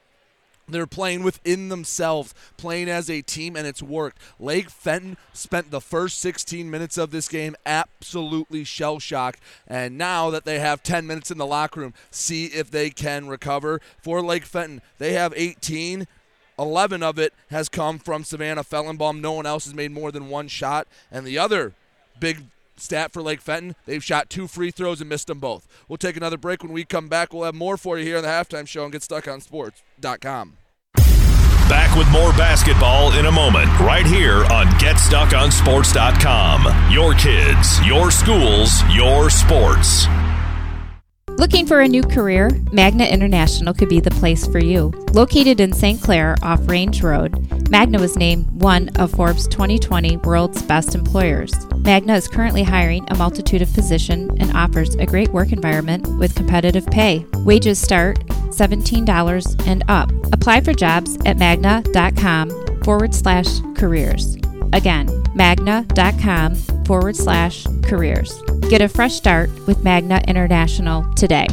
They're playing within themselves, playing as a team, and it's worked. Lake Fenton spent the first 16 minutes of this game absolutely shell shocked, and now that they have 10 minutes in the locker room, see if they can recover. For Lake Fenton, they have 18. 11 of it has come from Savannah Fellenbaum. No one else has made more than one shot. And the other big stat for Lake Fenton. They've shot two free throws and missed them both. We'll take another break. When we come back, we'll have more for you here on the halftime show and get stuck on sports.com. Back with more basketball in a moment, right here on GetStuckOnSports.com. Your kids, your schools, your sports. Looking for a new career? Magna International could be the place for you. Located in St. Clair off Range Road, Magna was named one of Forbes 2020 World's Best Employers. Magna is currently hiring a multitude of positions and offers a great work environment with competitive pay. Wages start $17 and up. Apply for jobs at magna.com forward slash careers. Again, magna.com forward slash careers. Get a fresh start with Magna International today.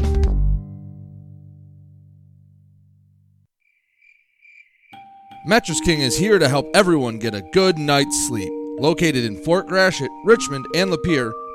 Mattress King is here to help everyone get a good night's sleep. Located in Fort Gratiot, Richmond, and Lapeer,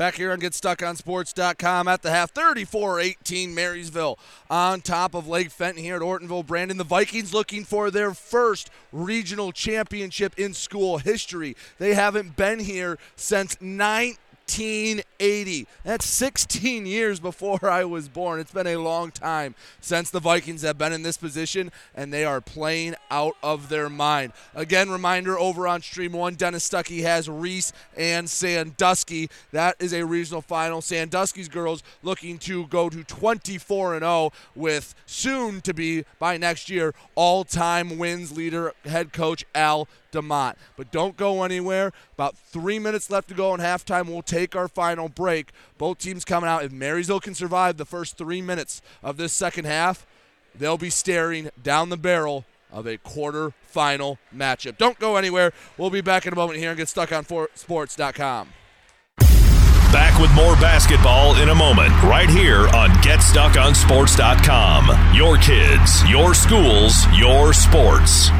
Back here on GetStuckOnSports.com at the half, 34-18 Marysville on top of Lake Fenton here at Ortonville. Brandon, the Vikings looking for their first regional championship in school history. They haven't been here since 1980. That's 16 years before I was born. It's been a long time since the Vikings have been in this position, and they are playing out of their mind. Again, reminder over on Stream 1, Dennis Stuckey has Reese and Sandusky. That is a regional final. Sandusky's girls looking to go to 24 0 with soon to be, by next year, all time wins leader head coach Al DeMott. But don't go anywhere. About three minutes left to go in halftime. We'll take our final break. Both teams coming out. If Marysville can survive the first three minutes of this second half, they'll be staring down the barrel of a quarter-final matchup. Don't go anywhere. We'll be back in a moment here and get stuck on sports.com. Back with more basketball in a moment, right here on GetStuckOnSports.com. Your kids, your schools, your sports.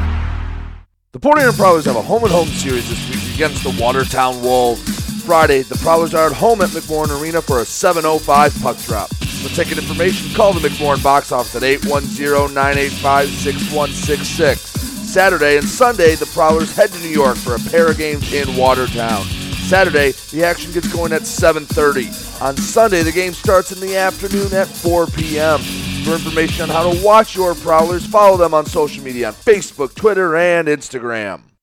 The Port Huron Prowlers have a home and home series this week against the Watertown Wolves. Friday, the Prowlers are at home at McMorran Arena for a 7.05 puck drop. For ticket information, call the McMorran box office at 810-985-6166. Saturday and Sunday, the Prowlers head to New York for a pair of games in Watertown. Saturday, the action gets going at 7.30. On Sunday, the game starts in the afternoon at 4 p.m. For information on how to watch your Prowlers, follow them on social media on Facebook, Twitter, and Instagram.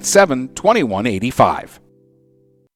987 2185.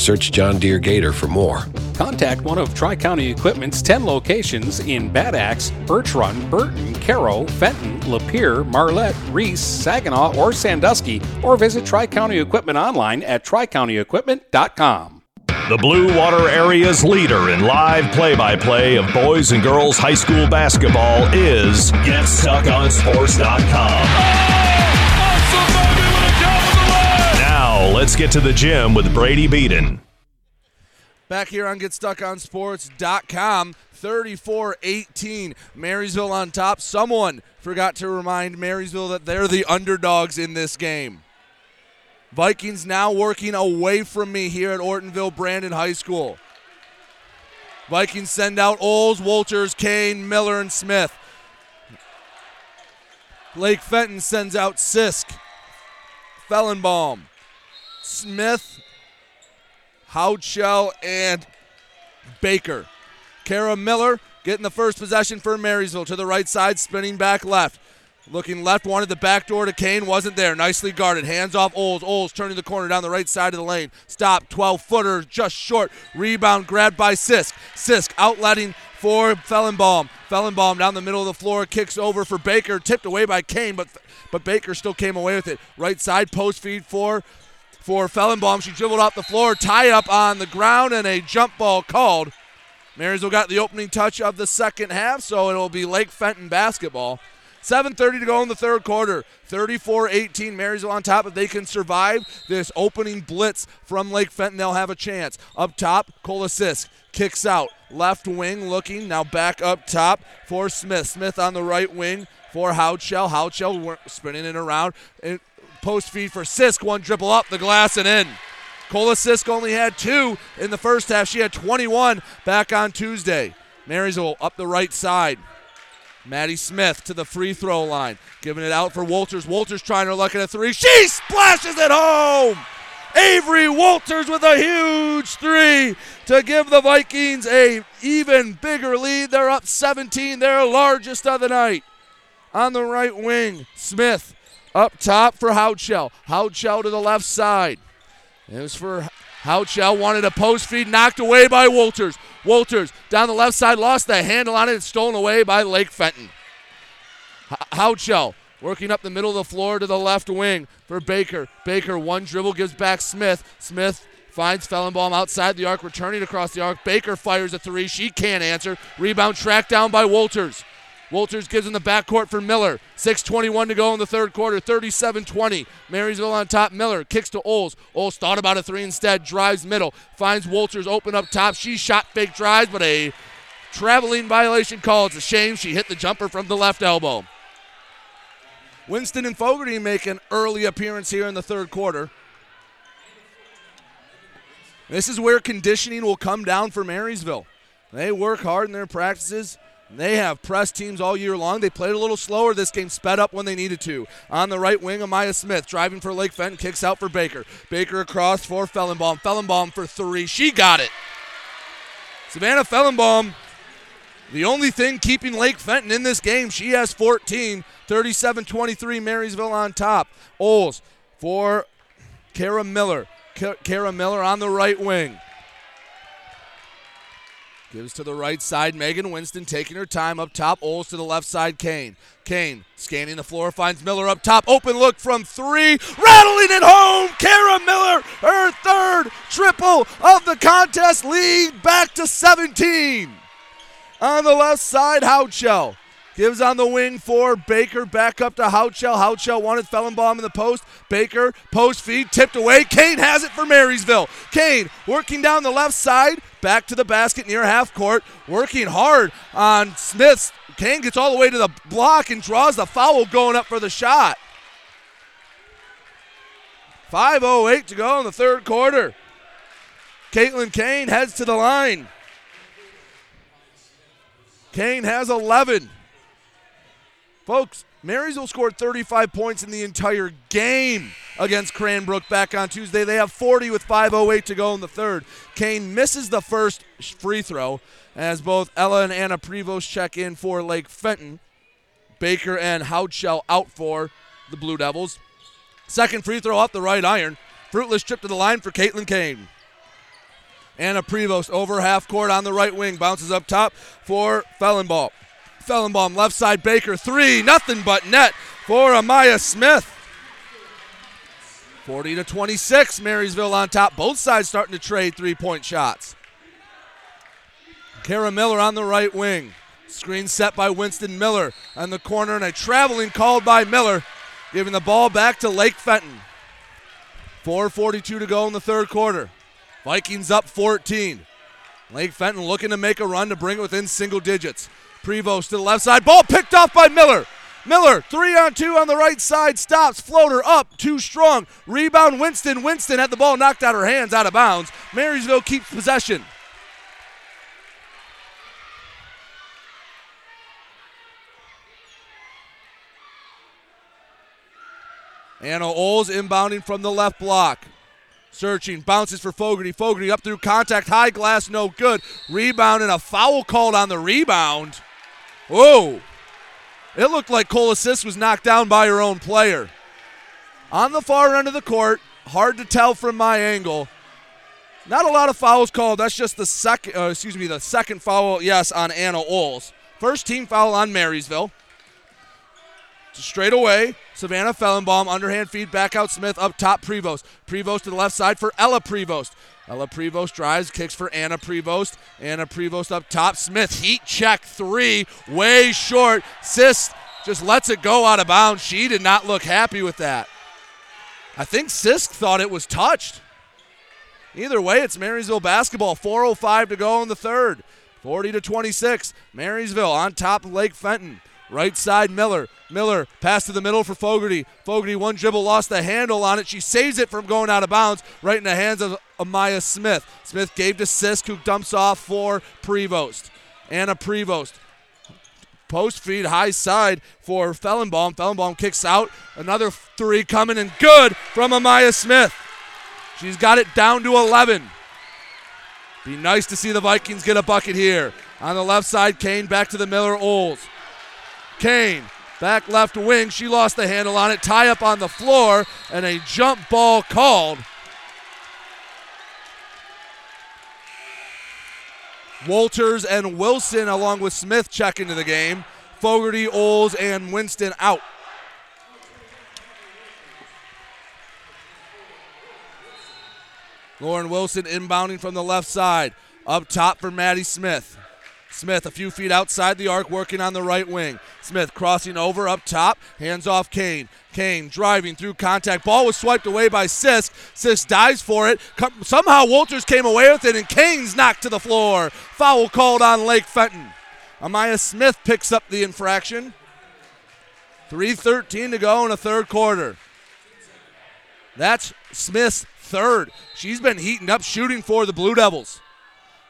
Search John Deere Gator for more. Contact one of Tri County Equipment's 10 locations in Bad Axe, Birch Run, Burton, Caro, Fenton, Lapeer, Marlette, Reese, Saginaw, or Sandusky, or visit Tri County Equipment online at tricountyequipment.com. The Blue Water Area's leader in live play by play of boys and girls high school basketball is GetStuckOnSports.com. Now, let's get to the gym with Brady Beaton. Back here on GetStuckOnSports.com, 34-18, Marysville on top. Someone forgot to remind Marysville that they're the underdogs in this game. Vikings now working away from me here at Ortonville Brandon High School. Vikings send out Oles, Walters, Kane, Miller, and Smith. Lake Fenton sends out Sisk, Fellenbaum, Smith, Houchell, and Baker. Kara Miller getting the first possession for Marysville to the right side, spinning back left. Looking left, wanted the back door to Kane, wasn't there. Nicely guarded. Hands off Oles. Oles turning the corner down the right side of the lane. Stop, 12 footer, just short. Rebound grabbed by Sisk. Sisk outletting for Fellenbaum. Fellenbaum down the middle of the floor, kicks over for Baker, tipped away by Kane, but but Baker still came away with it. Right side post feed for for Fellenbaum. She dribbled off the floor, tie up on the ground, and a jump ball called. Marysville got the opening touch of the second half, so it'll be Lake Fenton basketball. 7.30 to go in the third quarter. 34 18. Marysville on top. If they can survive this opening blitz from Lake Fenton, they'll have a chance. Up top, Cola Sisk kicks out. Left wing looking. Now back up top for Smith. Smith on the right wing for Houchell. Houchell spinning it around. Post feed for Sisk. One dribble up the glass and in. Cola Sisk only had two in the first half. She had 21 back on Tuesday. Marysville up the right side. Maddie Smith to the free throw line, giving it out for Walters. Walters trying her luck at a three. She splashes it home. Avery Walters with a huge three to give the Vikings a even bigger lead. They're up 17, their largest of the night. On the right wing, Smith up top for Houchell. Houchell to the left side. It was for Houchell, wanted a post feed, knocked away by Walters. Walters down the left side, lost the handle on it, and stolen away by Lake Fenton. Houchell working up the middle of the floor to the left wing for Baker. Baker, one dribble, gives back Smith. Smith finds Fellenbaum outside the arc, returning across the arc. Baker fires a three. She can't answer. Rebound tracked down by Walters. Walters gives in the backcourt for Miller. 6.21 to go in the third quarter. 37 20. Marysville on top. Miller kicks to Oles. Oles thought about a three instead. Drives middle. Finds Walters open up top. She shot fake drives, but a traveling violation call. It's a shame she hit the jumper from the left elbow. Winston and Fogarty make an early appearance here in the third quarter. This is where conditioning will come down for Marysville. They work hard in their practices. They have pressed teams all year long. They played a little slower this game, sped up when they needed to. On the right wing, Amaya Smith driving for Lake Fenton, kicks out for Baker. Baker across for Fellenbaum. Fellenbaum for three. She got it. Savannah Fellenbaum, the only thing keeping Lake Fenton in this game, she has 14. 37 23, Marysville on top. Oles for Kara Miller. Kara Miller on the right wing. Gives to the right side. Megan Winston taking her time up top. Oles to the left side. Kane. Kane scanning the floor. Finds Miller up top. Open look from three. Rattling it home. Kara Miller, her third triple of the contest. Lead back to 17. On the left side, Houchell. Gives on the wing for Baker. Back up to Houchell. Houchell wanted Fellenbaum in the post. Baker, post feed, tipped away. Kane has it for Marysville. Kane working down the left side. Back to the basket near half court. Working hard on Smith. Kane gets all the way to the block and draws the foul going up for the shot. 5.08 to go in the third quarter. Caitlin Kane heads to the line. Kane has 11. Folks, Marysville scored 35 points in the entire game against Cranbrook back on Tuesday. They have 40 with 5.08 to go in the third. Kane misses the first free throw as both Ella and Anna Prevost check in for Lake Fenton. Baker and Houchell out for the Blue Devils. Second free throw off the right iron. Fruitless trip to the line for Caitlin Kane. Anna Prevost over half court on the right wing. Bounces up top for Fellenbaum. Fellenbaum left side Baker three. Nothing but net for Amaya Smith. 40 to 26. Marysville on top. Both sides starting to trade three point shots. Kara Miller on the right wing. Screen set by Winston Miller on the corner and a traveling called by Miller, giving the ball back to Lake Fenton. 4.42 to go in the third quarter. Vikings up 14. Lake Fenton looking to make a run to bring it within single digits. Prevost to the left side. Ball picked off by Miller. Miller, three on two on the right side, stops. Floater up, too strong. Rebound, Winston. Winston had the ball knocked out her hands, out of bounds. Marysville keeps possession. Anna Oles inbounding from the left block. Searching, bounces for Fogarty. Fogarty up through contact, high glass, no good. Rebound and a foul called on the rebound. Whoa. It looked like Cola Sisk was knocked down by her own player. On the far end of the court, hard to tell from my angle. Not a lot of fouls called. That's just the second, uh, excuse me, the second foul, yes, on Anna Oles. First team foul on Marysville. Straight away, Savannah Fellenbaum, underhand feed, back out Smith, up top Prevost. Prevost to the left side for Ella Prevost. Ella Prevost drives, kicks for Anna Prevost. Anna Prevost up top. Smith, heat check three, way short. Sisk just lets it go out of bounds. She did not look happy with that. I think Sisk thought it was touched. Either way, it's Marysville basketball. 4.05 to go in the third. 40 to 26. Marysville on top of Lake Fenton. Right side, Miller. Miller, pass to the middle for Fogarty. Fogarty, one dribble, lost the handle on it. She saves it from going out of bounds right in the hands of Amaya Smith. Smith gave to Sisk, who dumps off for Prevost. Anna Prevost. Post feed, high side for Fellenbaum. Fellenbaum kicks out. Another three coming and good from Amaya Smith. She's got it down to 11. Be nice to see the Vikings get a bucket here. On the left side, Kane back to the Miller Oles. Kane, back left wing. She lost the handle on it. Tie up on the floor, and a jump ball called. Walters and Wilson, along with Smith, check into the game. Fogarty, Oles, and Winston out. Lauren Wilson inbounding from the left side. Up top for Maddie Smith. Smith a few feet outside the arc, working on the right wing. Smith crossing over up top, hands off Kane. Kane driving through contact. Ball was swiped away by Sisk. Sisk dives for it. somehow Walters came away with it, and Kane's knocked to the floor. Foul called on Lake Fenton. Amaya Smith picks up the infraction. 3.13 to go in the third quarter. That's Smith's third. She's been heating up, shooting for the Blue Devils.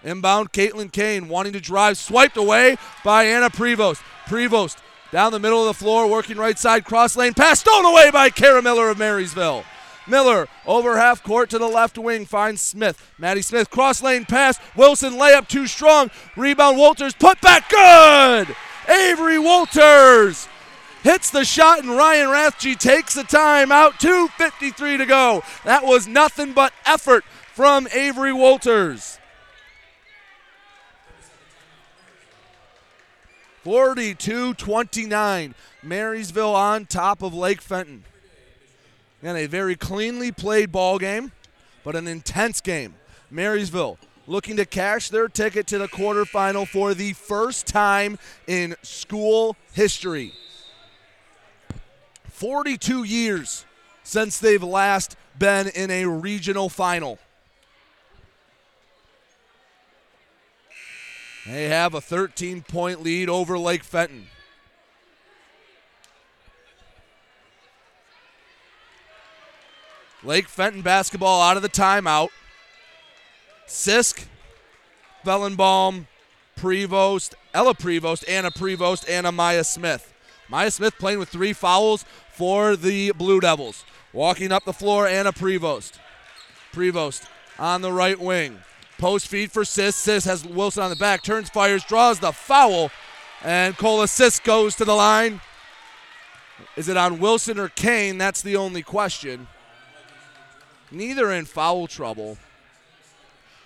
Inbound, Caitlin Kane wanting to drive, swiped away by Anna Prevost. Prevost down the middle of the floor, working right side, cross lane pass, stolen away by Kara Miller of Marysville. Miller over half court to the left wing finds Smith. Maddie Smith cross lane pass. Wilson layup too strong. Rebound Walters put back good. Avery Walters hits the shot and Ryan Rathje takes the time out. 2.53 to go. That was nothing but effort from Avery Walters. 42 29. Marysville on top of Lake Fenton. And a very cleanly played ball game, but an intense game. Marysville looking to cash their ticket to the quarterfinal for the first time in school history. 42 years since they've last been in a regional final. They have a 13 point lead over Lake Fenton. Lake Fenton basketball out of the timeout. Sisk, Fellenbaum, Prevost, Ella Prevost, Anna Prevost, and Amaya Smith. Maya Smith playing with three fouls for the Blue Devils. Walking up the floor, Anna Prevost. Prevost on the right wing. Post feed for Sisk. Sisk has Wilson on the back, turns, fires, draws the foul, and Cola Sisk goes to the line. Is it on Wilson or Kane? That's the only question. Neither in foul trouble.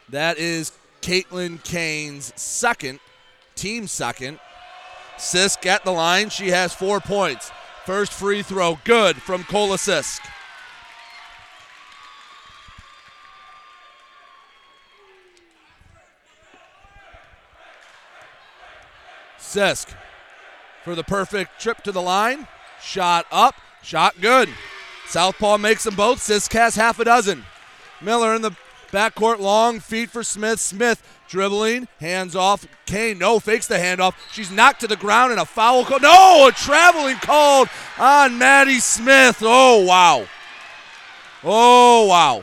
That is Caitlin Kane's second, team second. Sisk at the line. She has four points. First free throw, good from Cola Sisk. Sisk for the perfect trip to the line. Shot up, shot good. Southpaw makes them both. Sisk has half a dozen. Miller in the backcourt, long feet for Smith. Smith dribbling, hands off. Kane, no, fakes the handoff. She's knocked to the ground and a foul call. No, a traveling called on Maddie Smith. Oh, wow. Oh, wow.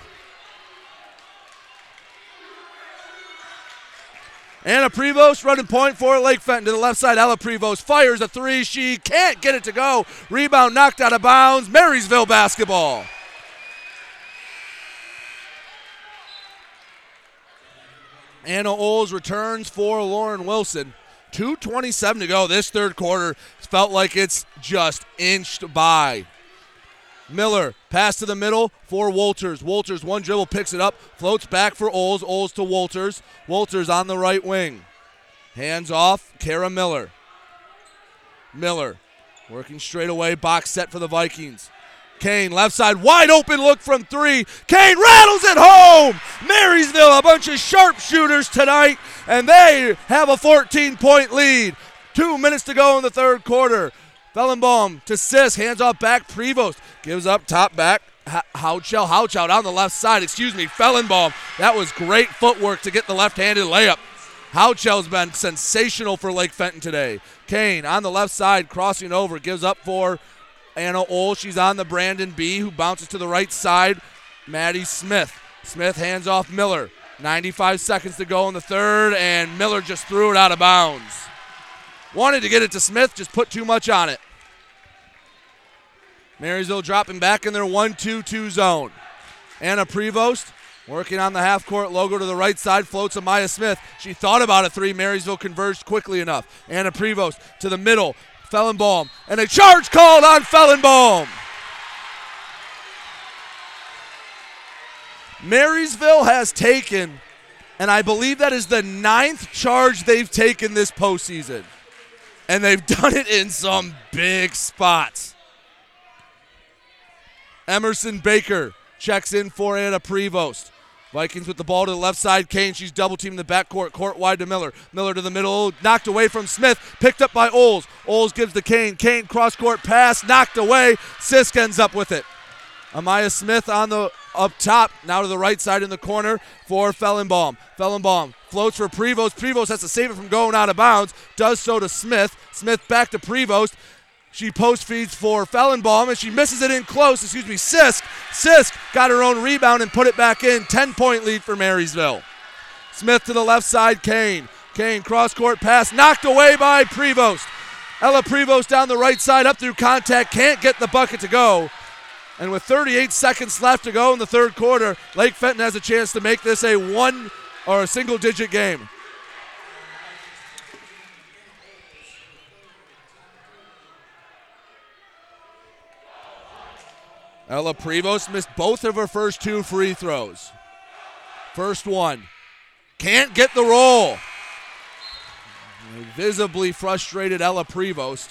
Anna Prevost running point for Lake Fenton to the left side. Ella Prevost fires a three. She can't get it to go. Rebound knocked out of bounds. Marysville basketball. Anna Oles returns for Lauren Wilson. 2.27 to go. This third quarter felt like it's just inched by. Miller, pass to the middle for Walters. Walters, one dribble, picks it up, floats back for Oles. Oles to Walters. Walters on the right wing. Hands off, Kara Miller. Miller working straight away, box set for the Vikings. Kane, left side, wide open look from three. Kane rattles it home. Marysville, a bunch of sharpshooters tonight, and they have a 14 point lead. Two minutes to go in the third quarter. Fellenbaum to Sisk, hands off back. Prevost gives up top back. Houchell, Houchell on the left side. Excuse me, Fellenbaum. That was great footwork to get the left-handed layup. Houchell's been sensational for Lake Fenton today. Kane on the left side, crossing over, gives up for Anna Ohl. She's on the Brandon B, who bounces to the right side. Maddie Smith. Smith hands off Miller. 95 seconds to go in the third, and Miller just threw it out of bounds. Wanted to get it to Smith, just put too much on it. Marysville dropping back in their 1 2 2 zone. Anna Prevost working on the half court logo to the right side, floats Amaya Smith. She thought about a three. Marysville converged quickly enough. Anna Prevost to the middle. Fellenbaum. And a charge called on Fellenbaum. Marysville has taken, and I believe that is the ninth charge they've taken this postseason. And they've done it in some big spots. Emerson Baker checks in for Anna Prevost. Vikings with the ball to the left side. Kane, she's double teaming the backcourt. Court wide to Miller. Miller to the middle. Knocked away from Smith. Picked up by Oles. Oles gives to Kane. Kane cross court pass. Knocked away. Sisk ends up with it. Amaya Smith on the up top. Now to the right side in the corner for Fellenbaum. Fellenbaum floats for Prevost. Prevost has to save it from going out of bounds. Does so to Smith. Smith back to Prevost. She post feeds for Fellenbaum and she misses it in close. Excuse me, Sisk. Sisk got her own rebound and put it back in. 10 point lead for Marysville. Smith to the left side. Kane. Kane cross court pass knocked away by Prevost. Ella Prevost down the right side up through contact. Can't get the bucket to go. And with 38 seconds left to go in the third quarter, Lake Fenton has a chance to make this a one or a single digit game. Ella Prevost missed both of her first two free throws. First one. Can't get the roll. Visibly frustrated Ella Prevost.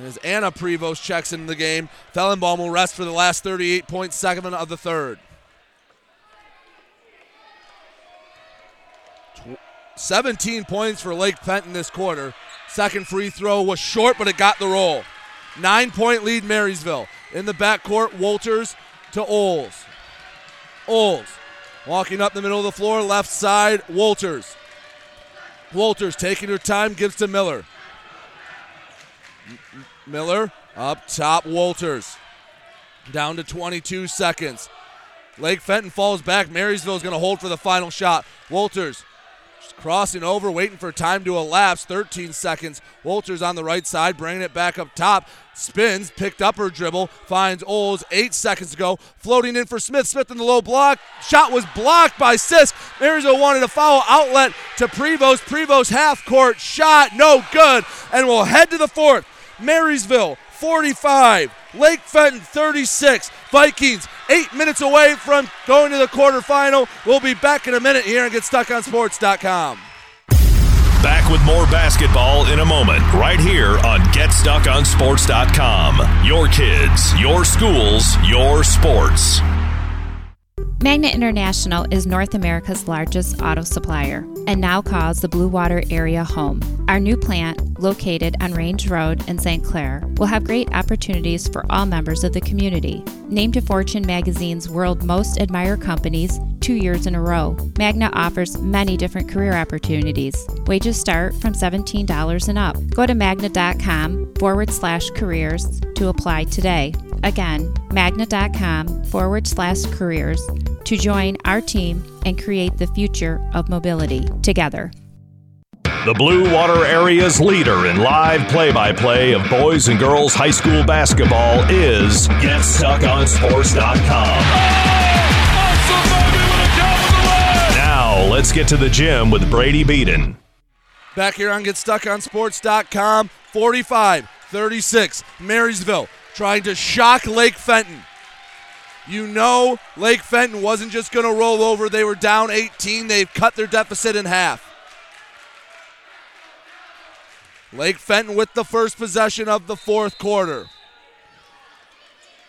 As Anna Prevost checks into the game, Fellenbaum will rest for the last 38.7 of the third. 17 points for Lake Fenton this quarter. Second free throw was short, but it got the roll. Nine point lead, Marysville. In the backcourt, Walters to Oles. Oles walking up the middle of the floor, left side, Walters. Walters taking her time, gives to Miller. M- Miller up top, Walters. Down to 22 seconds. Lake Fenton falls back. Marysville is going to hold for the final shot. Walters crossing over, waiting for time to elapse. 13 seconds. Walters on the right side, bringing it back up top. Spins, picked up her dribble, finds Oles. Eight seconds to go. Floating in for Smith. Smith in the low block. Shot was blocked by Sisk. Marysville wanted a foul outlet to Prevost. Prevost half court shot, no good. And we'll head to the fourth. Marysville 45, Lake Fenton 36. Vikings eight minutes away from going to the quarterfinal. We'll be back in a minute here and get stuck on GetStuckOnSports.com. Back with more basketball in a moment, right here on GetStuckOnSports.com. Your kids, your schools, your sports. Magna International is North America's largest auto supplier and now calls the Blue Water area home. Our new plant, located on Range Road in St. Clair, will have great opportunities for all members of the community. Named to Fortune magazine's World Most Admired Companies two years in a row, Magna offers many different career opportunities. Wages start from $17 and up. Go to magna.com forward slash careers to apply today. Again, magna.com forward slash careers to join our team and create the future of mobility together. The Blue Water Area's leader in live play by play of boys and girls high school basketball is GetStuckOnSports.com. Now, let's get to the gym with Brady Beaton. Back here on GetStuckOnSports.com, 45 36. Marysville trying to shock Lake Fenton. You know, Lake Fenton wasn't just going to roll over. They were down 18. They've cut their deficit in half. Lake Fenton with the first possession of the fourth quarter.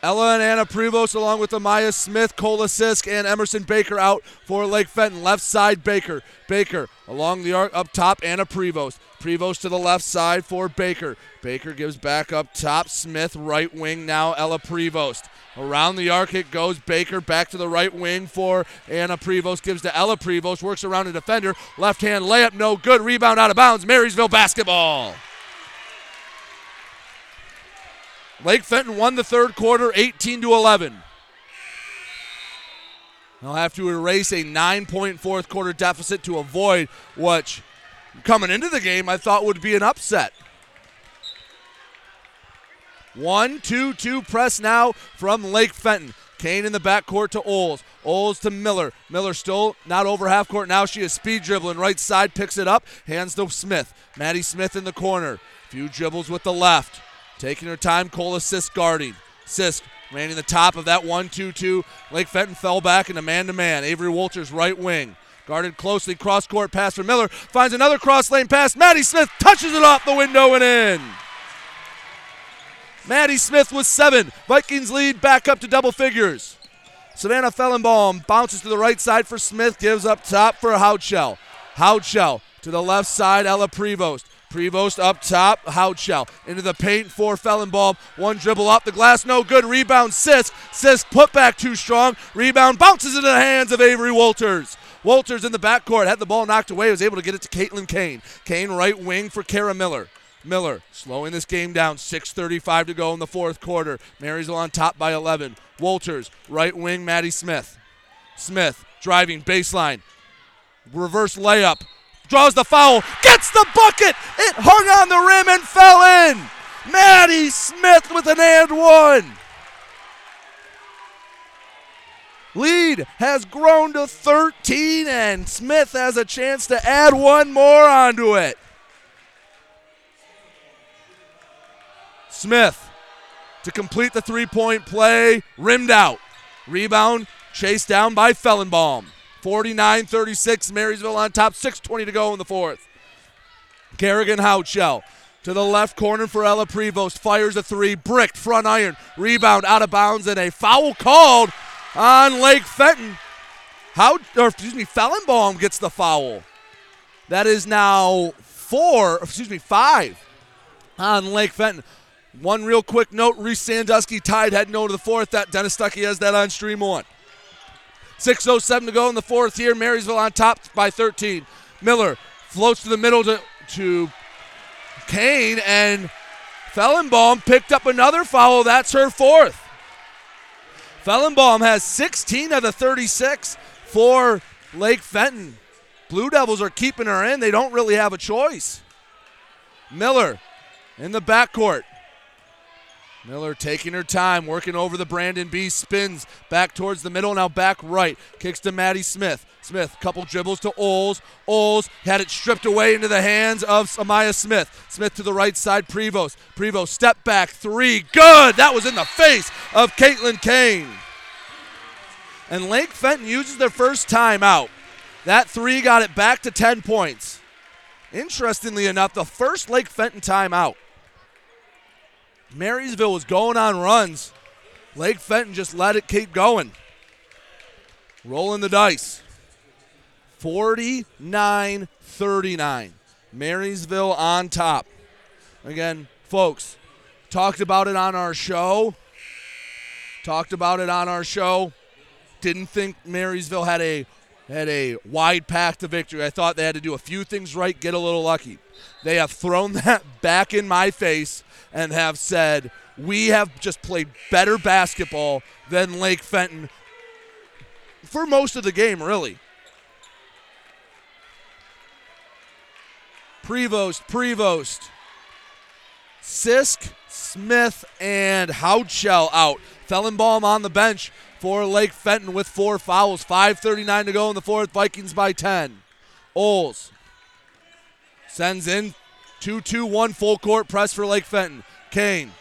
Ella and Anna Prevost, along with Amaya Smith, Cola Sisk, and Emerson Baker out for Lake Fenton. Left side, Baker. Baker along the arc up top, Anna Prevost. Prevost to the left side for Baker. Baker gives back up top. Smith, right wing now, Ella Prevost. Around the arc it goes. Baker back to the right wing for Anna Prevost. Gives to Ella Prevost. Works around a defender. Left hand layup, no good. Rebound out of bounds. Marysville basketball. Lake Fenton won the third quarter 18 to 11. They'll have to erase a nine point fourth quarter deficit to avoid what, coming into the game, I thought would be an upset. One, two, two press now from Lake Fenton. Kane in the backcourt to Oles. Oles to Miller. Miller still not over half court. Now she is speed dribbling. Right side picks it up. Hands to Smith. Maddie Smith in the corner. Few dribbles with the left. Taking her time. Cola Sisk guarding. Sisk manning the top of that 1 2 2. Lake Fenton fell back into man to man. Avery Walters right wing. Guarded closely. Cross court pass for Miller. Finds another cross lane pass. Maddie Smith touches it off the window and in. Maddie Smith with seven. Vikings lead back up to double figures. Savannah Fellenbaum bounces to the right side for Smith, gives up top for Houchell. Houchell to the left side, Ella Prevost. Prevost up top, Houchell into the paint for Fellenbaum. One dribble off the glass, no good. Rebound, Sisk. Sisk put back too strong. Rebound bounces into the hands of Avery Walters. Walters in the backcourt had the ball knocked away, was able to get it to Caitlin Kane. Kane right wing for Kara Miller. Miller slowing this game down. 6.35 to go in the fourth quarter. Marysville on top by 11. Walters, right wing, Maddie Smith. Smith driving baseline. Reverse layup. Draws the foul. Gets the bucket. It hung on the rim and fell in. Maddie Smith with an and one. Lead has grown to 13, and Smith has a chance to add one more onto it. Smith to complete the three point play, rimmed out. Rebound chased down by Fellenbaum. 49 36, Marysville on top, 6.20 to go in the fourth. Kerrigan Houchell to the left corner for Ella Prevost. Fires a three, bricked front iron. Rebound out of bounds, and a foul called on Lake Fenton. How, or excuse me, Fellenbaum gets the foul. That is now four, excuse me, five on Lake Fenton. One real quick note Reese Sandusky tied heading over to the fourth. That Dennis Stuckey has that on stream one. 6.07 to go in the fourth here. Marysville on top by 13. Miller floats to the middle to, to Kane, and Fellenbaum picked up another foul. That's her fourth. Fellenbaum has 16 of the 36 for Lake Fenton. Blue Devils are keeping her in. They don't really have a choice. Miller in the backcourt. Miller taking her time, working over the Brandon B. Spins back towards the middle, now back right. Kicks to Maddie Smith. Smith, couple dribbles to Oles. Oles had it stripped away into the hands of Amaya Smith. Smith to the right side, Prevost. Prevost, step back, three. Good! That was in the face of Caitlin Kane. And Lake Fenton uses their first timeout. That three got it back to 10 points. Interestingly enough, the first Lake Fenton timeout. Marysville was going on runs. Lake Fenton just let it keep going. Rolling the dice. 49 39. Marysville on top. Again, folks, talked about it on our show. Talked about it on our show. Didn't think Marysville had a had a wide path to victory. I thought they had to do a few things right, get a little lucky. They have thrown that back in my face and have said, we have just played better basketball than Lake Fenton for most of the game, really. Prevost, Prevost, Sisk, Smith, and Houchell out. Fellenbaum on the bench for Lake Fenton with four fouls. 5.39 to go in the fourth. Vikings by 10. Oles sends in 2 2 1 full court press for Lake Fenton. Kane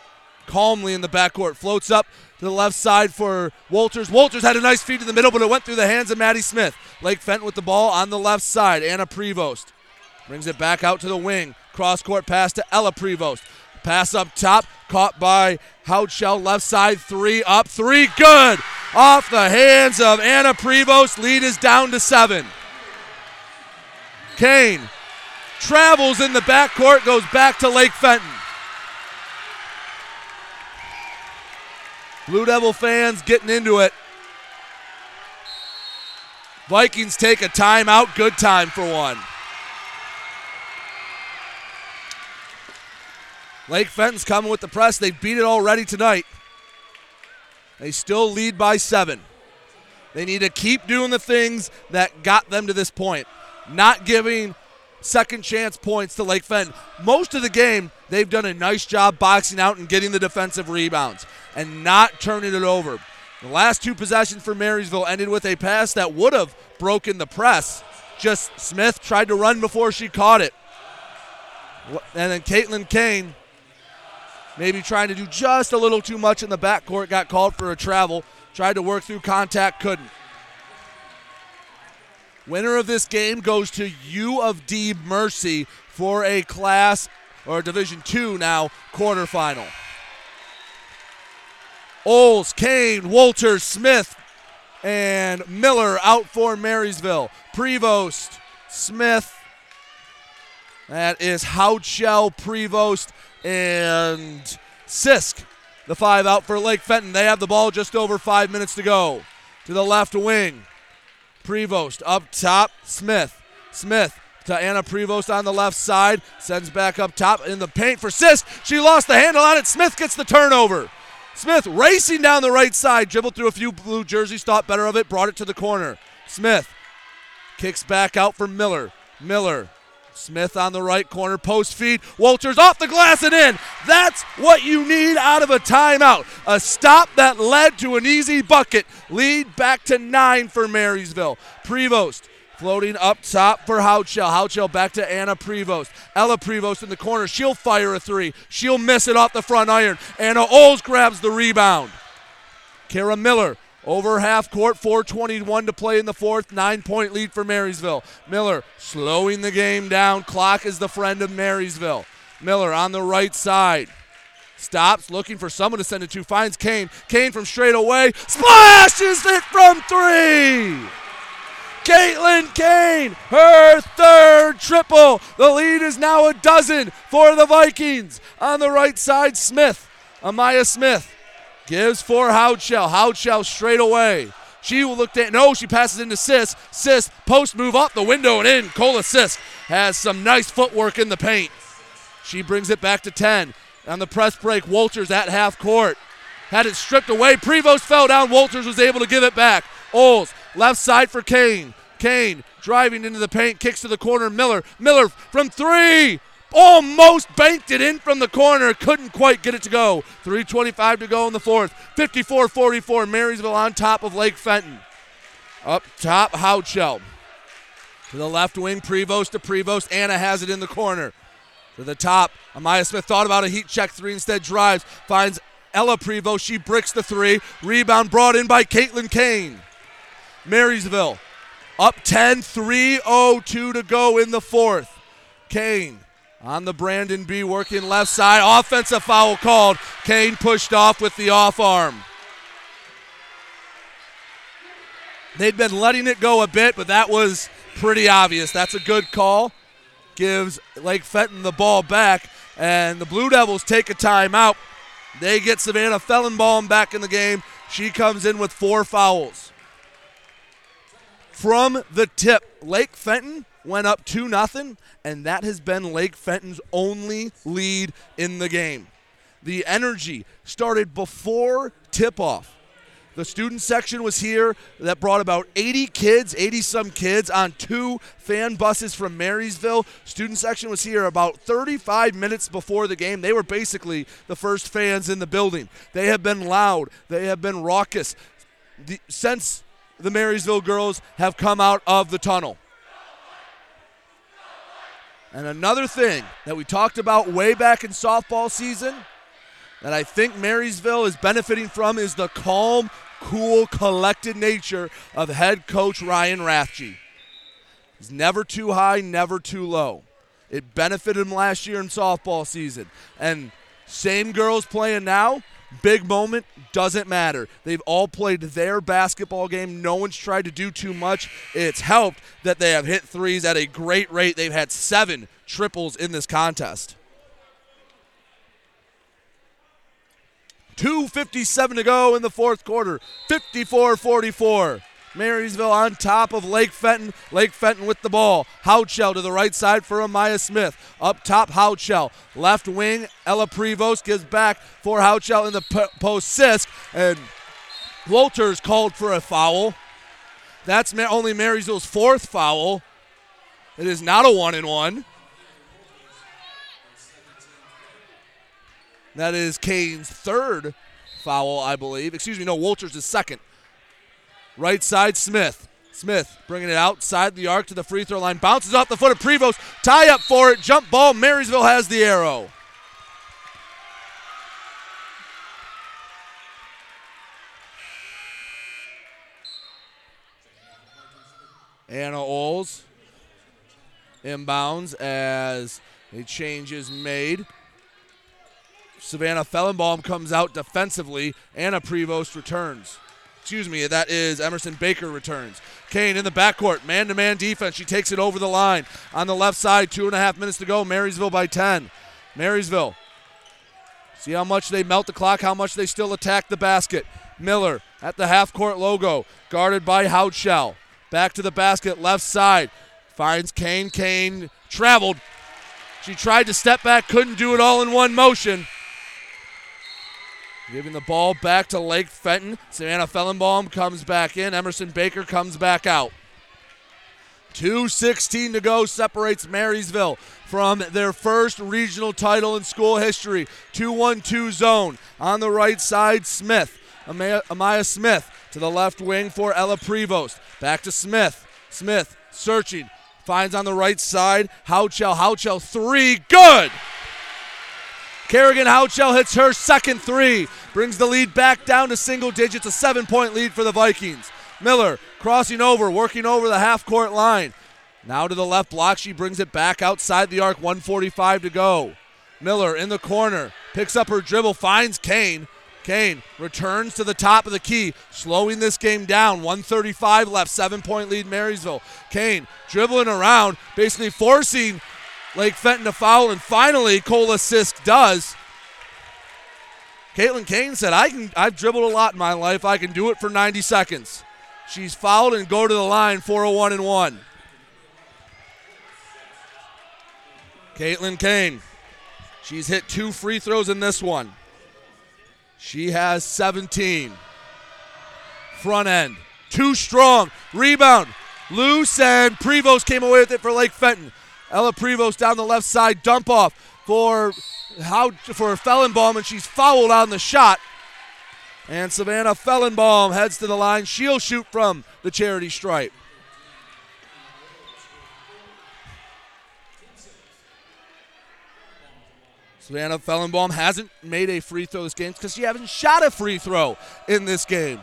calmly in the backcourt floats up to the left side for Walters. Walters had a nice feed in the middle, but it went through the hands of Maddie Smith. Lake Fenton with the ball on the left side. Anna Prevost brings it back out to the wing. Cross court pass to Ella Prevost. Pass up top, caught by Houchell, left side, three up, three, good! Off the hands of Anna Prevost, lead is down to seven. Kane travels in the backcourt, goes back to Lake Fenton. Blue Devil fans getting into it. Vikings take a timeout, good time for one. Lake Fenton's coming with the press. They beat it already tonight. They still lead by seven. They need to keep doing the things that got them to this point, not giving second chance points to Lake Fenton. Most of the game, they've done a nice job boxing out and getting the defensive rebounds and not turning it over. The last two possessions for Marysville ended with a pass that would have broken the press. Just Smith tried to run before she caught it. And then Caitlin Kane maybe trying to do just a little too much in the backcourt, got called for a travel, tried to work through contact, couldn't. Winner of this game goes to U of D Mercy for a class or Division two now quarterfinal. Oles, Kane, Walters, Smith, and Miller out for Marysville. Prevost, Smith. That is Houchell, Prevost, and Sisk. The five out for Lake Fenton. They have the ball just over five minutes to go. To the left wing. Prevost up top. Smith. Smith to Anna Prevost on the left side. Sends back up top in the paint for Sisk. She lost the handle on it. Smith gets the turnover. Smith racing down the right side. Dribbled through a few blue jerseys. Thought better of it. Brought it to the corner. Smith kicks back out for Miller. Miller Smith on the right corner, post feed. Walters off the glass and in. That's what you need out of a timeout. A stop that led to an easy bucket. Lead back to nine for Marysville. Prevost floating up top for Houchell. Houchell back to Anna Prevost. Ella Prevost in the corner. She'll fire a three. She'll miss it off the front iron. Anna Oles grabs the rebound. Kara Miller over half court, 421 to play in the fourth. Nine point lead for Marysville. Miller slowing the game down. Clock is the friend of Marysville. Miller on the right side. Stops, looking for someone to send it to. Finds Kane. Kane from straight away. Splashes it from three. Caitlin Kane, her third triple. The lead is now a dozen for the Vikings. On the right side, Smith, Amaya Smith, gives for Houchell. Houchell straight away. She will look at no, she passes into Sisk. Sisk post move up the window and in. Cola Sisk has some nice footwork in the paint. She brings it back to 10. On the press break, Walters at half court. Had it stripped away. Prevost fell down. Walters was able to give it back. Oles, left side for Kane. Kane driving into the paint, kicks to the corner. Miller. Miller from three. Almost banked it in from the corner. Couldn't quite get it to go. 3.25 to go in the fourth. 54 44. Marysville on top of Lake Fenton. Up top, Houchell. To the left wing, Prevost to Prevost. Anna has it in the corner. To the top, Amaya Smith thought about a heat check three, instead drives, finds Ella Prevost. She bricks the three. Rebound brought in by Caitlin Kane. Marysville up 10, 3.02 to go in the fourth. Kane on the Brandon B working left side. Offensive foul called. Kane pushed off with the off arm. They'd been letting it go a bit, but that was pretty obvious. That's a good call. Gives Lake Fenton the ball back, and the Blue Devils take a timeout. They get Savannah Fellenbaum back in the game. She comes in with four fouls. From the tip, Lake Fenton went up 2 0, and that has been Lake Fenton's only lead in the game. The energy started before tip off. The student section was here that brought about 80 kids, 80 some kids on two fan buses from Marysville. Student section was here about 35 minutes before the game. They were basically the first fans in the building. They have been loud, they have been raucous the, since the Marysville girls have come out of the tunnel. And another thing that we talked about way back in softball season that I think Marysville is benefiting from is the calm, cool, collected nature of head coach Ryan Rathje. He's never too high, never too low. It benefited him last year in softball season. And same girls playing now, big moment, doesn't matter. They've all played their basketball game. No one's tried to do too much. It's helped that they have hit threes at a great rate. They've had seven triples in this contest. 2.57 to go in the fourth quarter. 54 44. Marysville on top of Lake Fenton. Lake Fenton with the ball. Houchell to the right side for Amaya Smith. Up top, Houchell. Left wing, Ella Prevost gives back for Houchell in the post. Sisk and Walters called for a foul. That's only Marysville's fourth foul. It is not a one and one. That is Kane's third foul, I believe. Excuse me, no, Walters is second. Right side, Smith. Smith bringing it outside the arc to the free throw line. Bounces off the foot of Prevost. Tie up for it. Jump ball. Marysville has the arrow. Anna Oles inbounds as a change is made. Savannah Fellenbaum comes out defensively. Anna Prevost returns. Excuse me, that is Emerson Baker returns. Kane in the backcourt, man to man defense. She takes it over the line. On the left side, two and a half minutes to go. Marysville by 10. Marysville. See how much they melt the clock, how much they still attack the basket. Miller at the half court logo, guarded by Houchell. Back to the basket, left side. Finds Kane. Kane traveled. She tried to step back, couldn't do it all in one motion. Giving the ball back to Lake Fenton. Savannah Fellenbaum comes back in. Emerson Baker comes back out. 2.16 to go separates Marysville from their first regional title in school history. 2 1 2 zone. On the right side, Smith. Amaya, Amaya Smith to the left wing for Ella Prevost. Back to Smith. Smith searching. Finds on the right side. Houchell. Houchell three. Good. Kerrigan Houchell hits her second three, brings the lead back down to single digits, a seven point lead for the Vikings. Miller crossing over, working over the half court line. Now to the left block, she brings it back outside the arc, 145 to go. Miller in the corner, picks up her dribble, finds Kane. Kane returns to the top of the key, slowing this game down. 135 left, seven point lead Marysville. Kane dribbling around, basically forcing Lake Fenton to foul, and finally Cola Sisk does. Caitlin Kane said, I can I've dribbled a lot in my life. I can do it for 90 seconds. She's fouled and go to the line for a oh one and one. Caitlin Kane. She's hit two free throws in this one. She has 17. Front end. Too strong. Rebound. Loose and Prevost came away with it for Lake Fenton. Ella Prevost down the left side. Dump off for how for Fellenbaum, and she's fouled on the shot. And Savannah Fellenbaum heads to the line. She'll shoot from the charity stripe. Savannah Fellenbaum hasn't made a free throw this game because she hasn't shot a free throw in this game.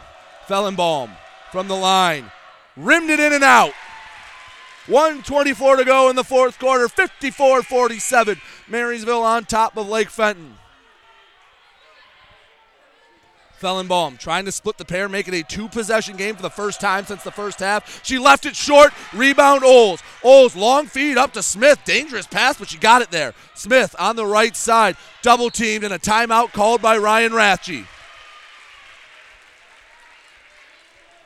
Fellenbaum from the line, rimmed it in and out. 124 to go in the fourth quarter, 54 47. Marysville on top of Lake Fenton. Fellenbaum trying to split the pair, make it a two possession game for the first time since the first half. She left it short. Rebound Oles. Oles long feed up to Smith. Dangerous pass, but she got it there. Smith on the right side, double teamed, and a timeout called by Ryan Rathje.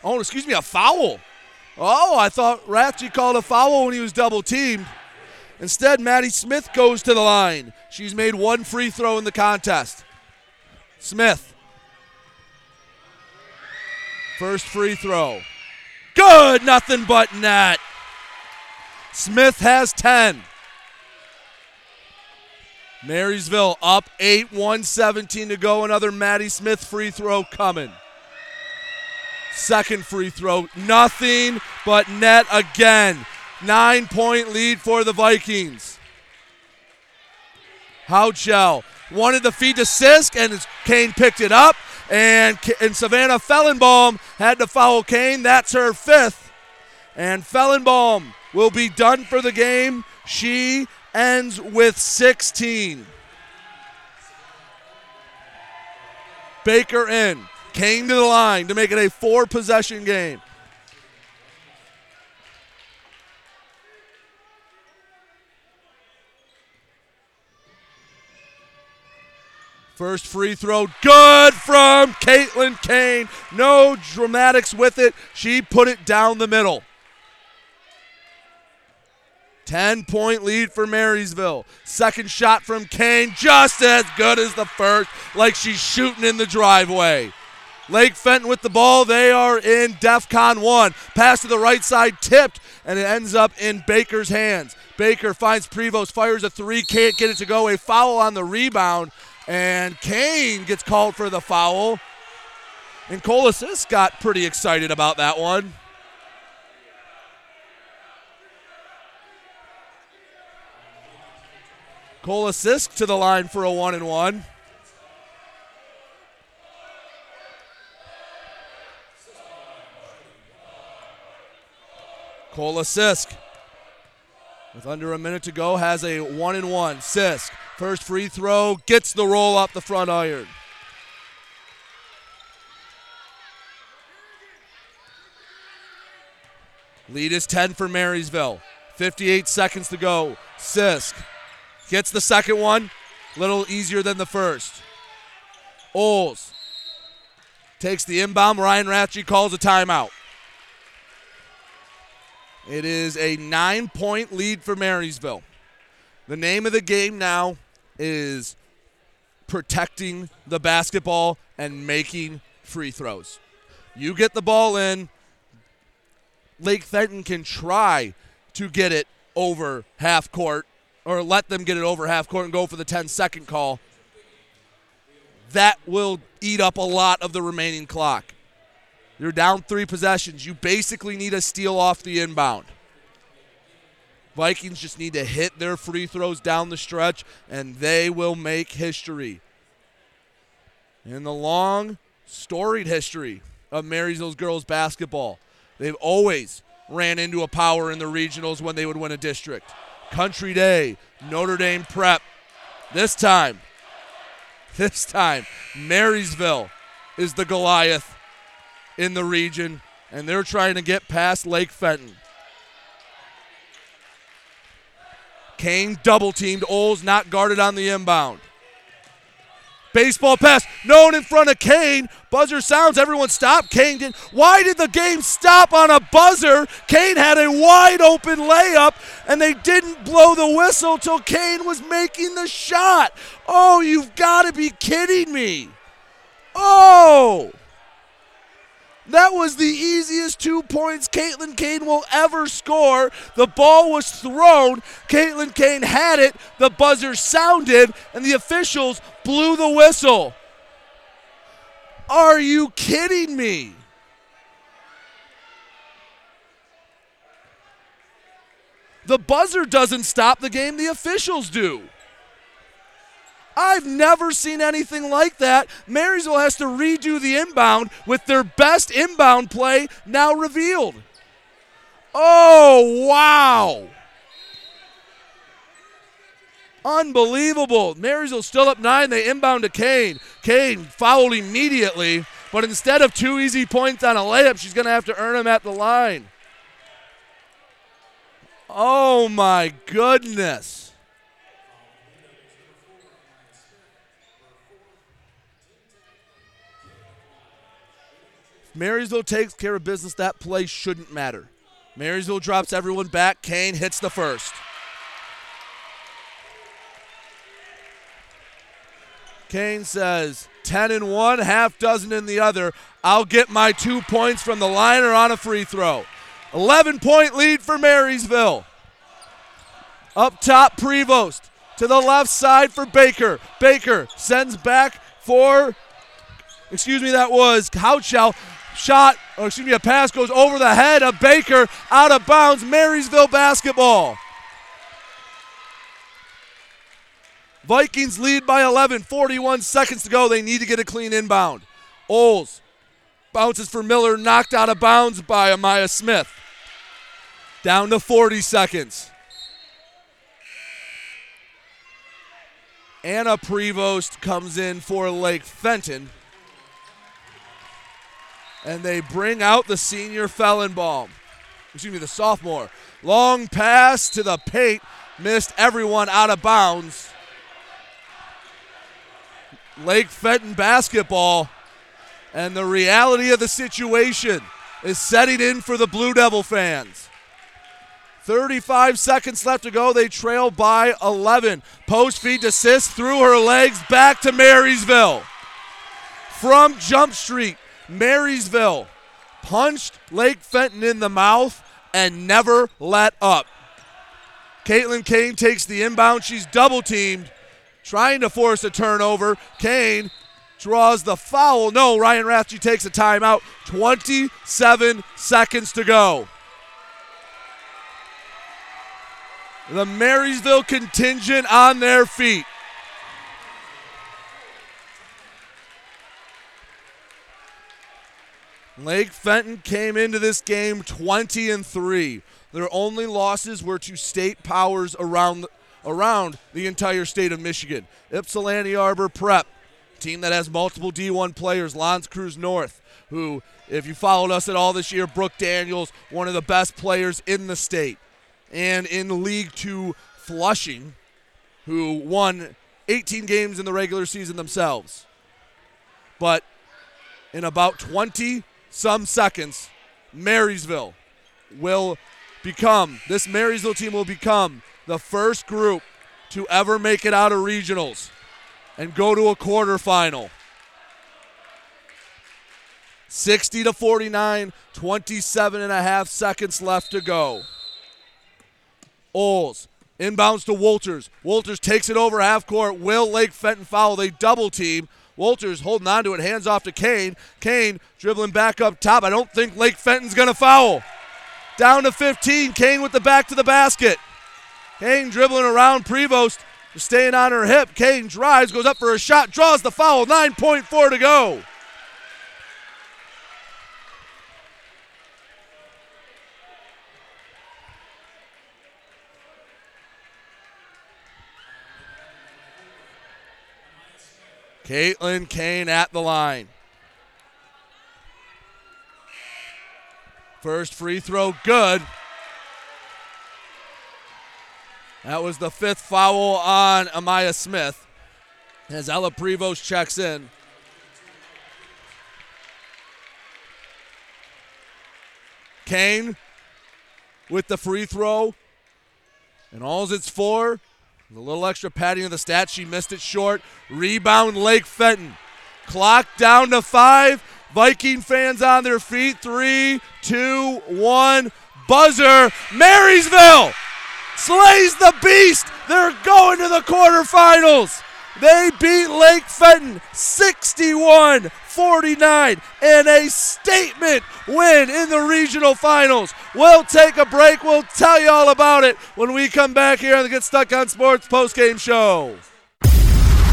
Oh, excuse me, a foul. Oh, I thought Rathje called a foul when he was double teamed. Instead, Maddie Smith goes to the line. She's made one free throw in the contest. Smith First free throw. Good, nothing but net. Smith has 10. Marysville up 8, 117 to go. Another Maddie Smith free throw coming. Second free throw, nothing but net again. Nine point lead for the Vikings. Houchell wanted the feed to Sisk, and Kane picked it up and, and Savannah Fellenbaum had to foul Kane. That's her fifth. And Fellenbaum will be done for the game. She ends with 16. Baker in. Kane to the line to make it a four possession game. First free throw, good from Caitlin Kane. No dramatics with it. She put it down the middle. 10 point lead for Marysville. Second shot from Kane, just as good as the first, like she's shooting in the driveway. Lake Fenton with the ball. They are in DEFCON 1. Pass to the right side, tipped, and it ends up in Baker's hands. Baker finds Prevost, fires a three, can't get it to go. A foul on the rebound. And Kane gets called for the foul. And Cola Sisk got pretty excited about that one. Cola Sisk to the line for a one and one. Cola Sisk with under a minute to go has a one and one. Sisk First free throw gets the roll up the front iron. Lead is 10 for Marysville. 58 seconds to go. Sisk gets the second one. A little easier than the first. Oles takes the inbound. Ryan Rathje calls a timeout. It is a nine point lead for Marysville. The name of the game now is protecting the basketball and making free throws. You get the ball in, Lake Fenton can try to get it over half court or let them get it over half court and go for the 10 second call. That will eat up a lot of the remaining clock. You're down three possessions. You basically need a steal off the inbound. Vikings just need to hit their free throws down the stretch, and they will make history. In the long, storied history of Marysville's girls basketball, they've always ran into a power in the regionals when they would win a district. Country Day, Notre Dame Prep. This time, This time, Marysville is the Goliath in the region, and they're trying to get past Lake Fenton. Kane double teamed. Oles not guarded on the inbound. Baseball pass, known in front of Kane. Buzzer sounds. Everyone stop. Kane did. Why did the game stop on a buzzer? Kane had a wide open layup, and they didn't blow the whistle till Kane was making the shot. Oh, you've got to be kidding me. Oh. That was the easiest two points Caitlin Kane will ever score. The ball was thrown. Caitlin Kane had it. The buzzer sounded, and the officials blew the whistle. Are you kidding me? The buzzer doesn't stop the game, the officials do. I've never seen anything like that. Marysville has to redo the inbound with their best inbound play now revealed. Oh, wow. Unbelievable. Marysville still up nine. They inbound to Kane. Kane fouled immediately, but instead of two easy points on a layup, she's going to have to earn them at the line. Oh, my goodness. Marysville takes care of business. That play shouldn't matter. Marysville drops everyone back. Kane hits the first. Kane says 10 and 1, half dozen in the other. I'll get my two points from the line or on a free throw. 11 point lead for Marysville. Up top, Prevost. To the left side for Baker. Baker sends back for, excuse me, that was Houchell shot, or excuse me, a pass goes over the head of Baker, out of bounds, Marysville basketball. Vikings lead by 11, 41 seconds to go. They need to get a clean inbound. Oles bounces for Miller, knocked out of bounds by Amaya Smith. Down to 40 seconds. Anna Prevost comes in for Lake Fenton and they bring out the senior Fellenbaum. Excuse me, the sophomore. Long pass to the paint, missed everyone out of bounds. Lake Fenton basketball, and the reality of the situation is setting in for the Blue Devil fans. 35 seconds left to go. They trail by 11. Post feed to Sisk through her legs back to Marysville. From Jump Street, Marysville punched Lake Fenton in the mouth and never let up. Caitlin Kane takes the inbound. She's double teamed, trying to force a turnover. Kane draws the foul. No, Ryan Rathje takes a timeout. 27 seconds to go. The Marysville contingent on their feet. Lake Fenton came into this game 20 and 3. Their only losses were to state powers around around the entire state of Michigan. Ypsilanti Arbor Prep, team that has multiple D1 players, L'Anse Creuse North, who, if you followed us at all this year, Brooke Daniels, one of the best players in the state. And in League Two, Flushing, who won 18 games in the regular season themselves. But in about 20 some seconds, Marysville will become, this Marysville team will become the first group to ever make it out of regionals and go to a quarterfinal. 60 to 49, 27 and a half seconds left to go. Oles inbounds to Walters. Walters takes it over half court. Will Lake Fenton foul? They double team. Walters holding on to it, hands off to Kane. Kane dribbling back up top. I don't think Lake Fenton's going to foul. Down to 15. Kane with the back to the basket. Kane dribbling around Prevost, staying on her hip. Kane drives, goes up for a shot, draws the foul. 9.4 to go. Caitlin Kane at the line. First free throw, good. That was the fifth foul on Amaya Smith as Ella Prevost checks in. Kane with the free throw. And all's it's for. A little extra padding of the stats. She missed it short. Rebound, Lake Fenton. Clock down to five. Viking fans on their feet. Three, two, one. Buzzer. Marysville slays the beast. They're going to the quarterfinals. They beat Lake Fenton 61 49 and a statement win in the regional finals. We'll take a break. We'll tell you all about it when we come back here on the Get Stuck on Sports postgame show.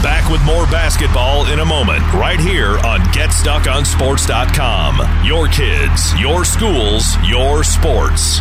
Back with more basketball in a moment, right here on GetStuckOnSports.com. Your kids, your schools, your sports.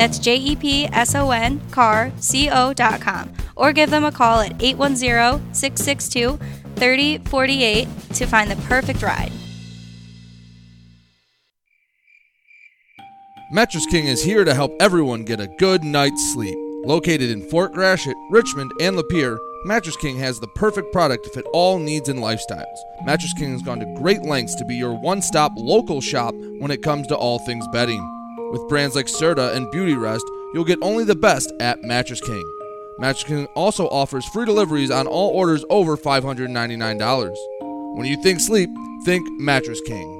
That's J E P S O N car C O.com. Or give them a call at 810 662 3048 to find the perfect ride. Mattress King is here to help everyone get a good night's sleep. Located in Fort Gratiot, Richmond, and Lapeer, Mattress King has the perfect product to fit all needs and lifestyles. Mattress King has gone to great lengths to be your one stop local shop when it comes to all things bedding. With brands like Serta and Beautyrest, you'll get only the best at Mattress King. Mattress King also offers free deliveries on all orders over $599. When you think sleep, think Mattress King.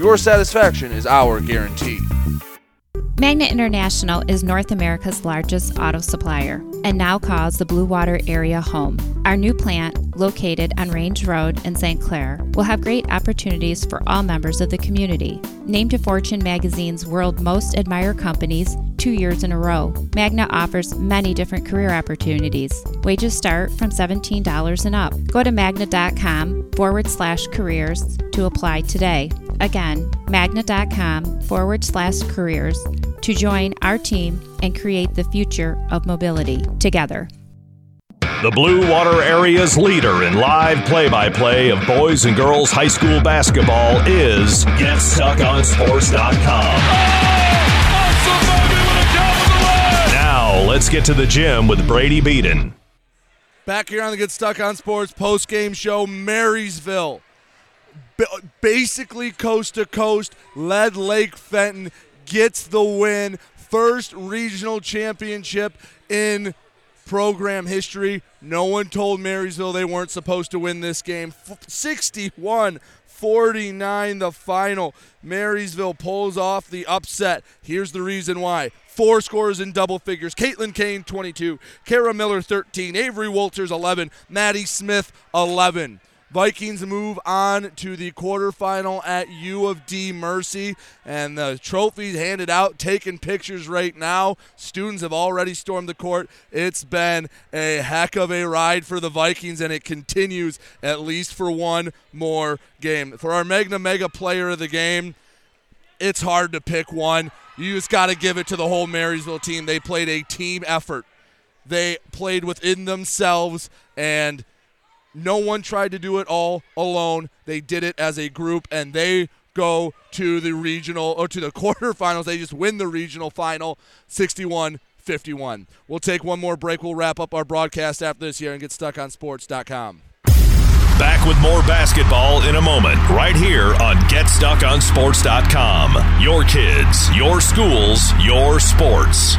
your satisfaction is our guarantee. Magna International is North America's largest auto supplier and now calls the Blue Water area home. Our new plant, located on Range Road in St. Clair, will have great opportunities for all members of the community. Named to Fortune magazine's World Most Admired Companies two years in a row, Magna offers many different career opportunities. Wages start from $17 and up. Go to magna.com forward slash careers to apply today. Again, magna.com forward slash careers to join our team and create the future of mobility together. The Blue Water Area's leader in live play by play of boys and girls high school basketball is GetStuckOnSports.com. Now, let's get to the gym with Brady Beaton. Back here on the Get Stuck on Sports post game show, Marysville. B- basically coast to coast, led Lake Fenton, gets the win first regional championship in program history. No one told Marysville they weren't supposed to win this game. 61 49 the final. Marysville pulls off the upset. Here's the reason why. Four scores in double figures. Caitlin Kane 22, Kara Miller 13, Avery Walters 11, Maddie Smith 11. Vikings move on to the quarterfinal at U of D Mercy, and the trophies handed out, taking pictures right now. Students have already stormed the court. It's been a heck of a ride for the Vikings, and it continues at least for one more game. For our Magna Mega player of the game, it's hard to pick one. You just got to give it to the whole Marysville team. They played a team effort. They played within themselves and no one tried to do it all alone. They did it as a group, and they go to the regional or to the quarterfinals. They just win the regional final 61 51. We'll take one more break. We'll wrap up our broadcast after this here and get stuck on sports.com. Back with more basketball in a moment, right here on GetStuckOnSports.com. Your kids, your schools, your sports.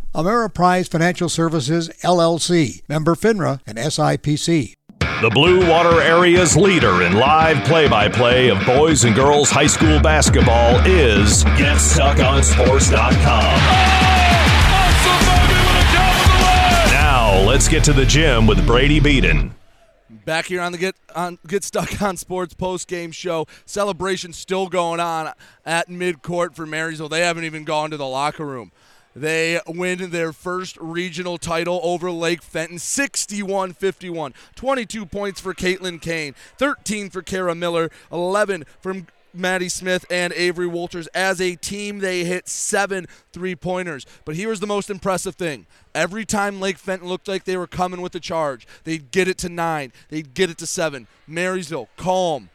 Ameriprise Financial Services, LLC, member FINRA and SIPC. The Blue Water Area's leader in live play by play of boys and girls high school basketball is GetStuckOnSports.com. Now, let's get to the gym with Brady Beaton. Back here on the Get on Get Stuck on Sports post game show. Celebration still going on at midcourt for Marysville. They haven't even gone to the locker room. They win their first regional title over Lake Fenton 61 51. 22 points for Caitlin Kane, 13 for Kara Miller, 11 from Maddie Smith and Avery Walters. As a team, they hit seven three pointers. But here's the most impressive thing every time Lake Fenton looked like they were coming with the charge, they'd get it to nine, they'd get it to seven. Marysville, calm,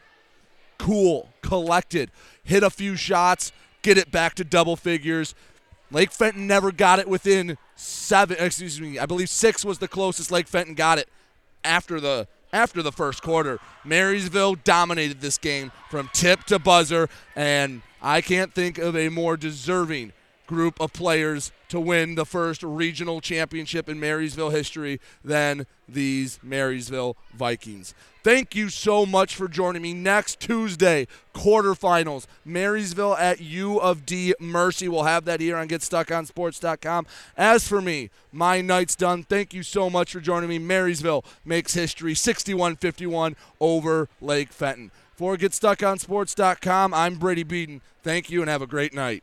cool, collected, hit a few shots, get it back to double figures. Lake Fenton never got it within seven. Excuse me, I believe six was the closest Lake Fenton got it after the after the first quarter. Marysville dominated this game from tip to buzzer, and I can't think of a more deserving group of players to win the first regional championship in Marysville history than these Marysville Vikings. Thank you so much for joining me. Next Tuesday, quarterfinals, Marysville at U of D Mercy. We'll have that here on GetStuckOnSports.com. As for me, my night's done. Thank you so much for joining me. Marysville makes history 61 51 over Lake Fenton. For GetStuckOnSports.com, I'm Brady Beaton. Thank you and have a great night.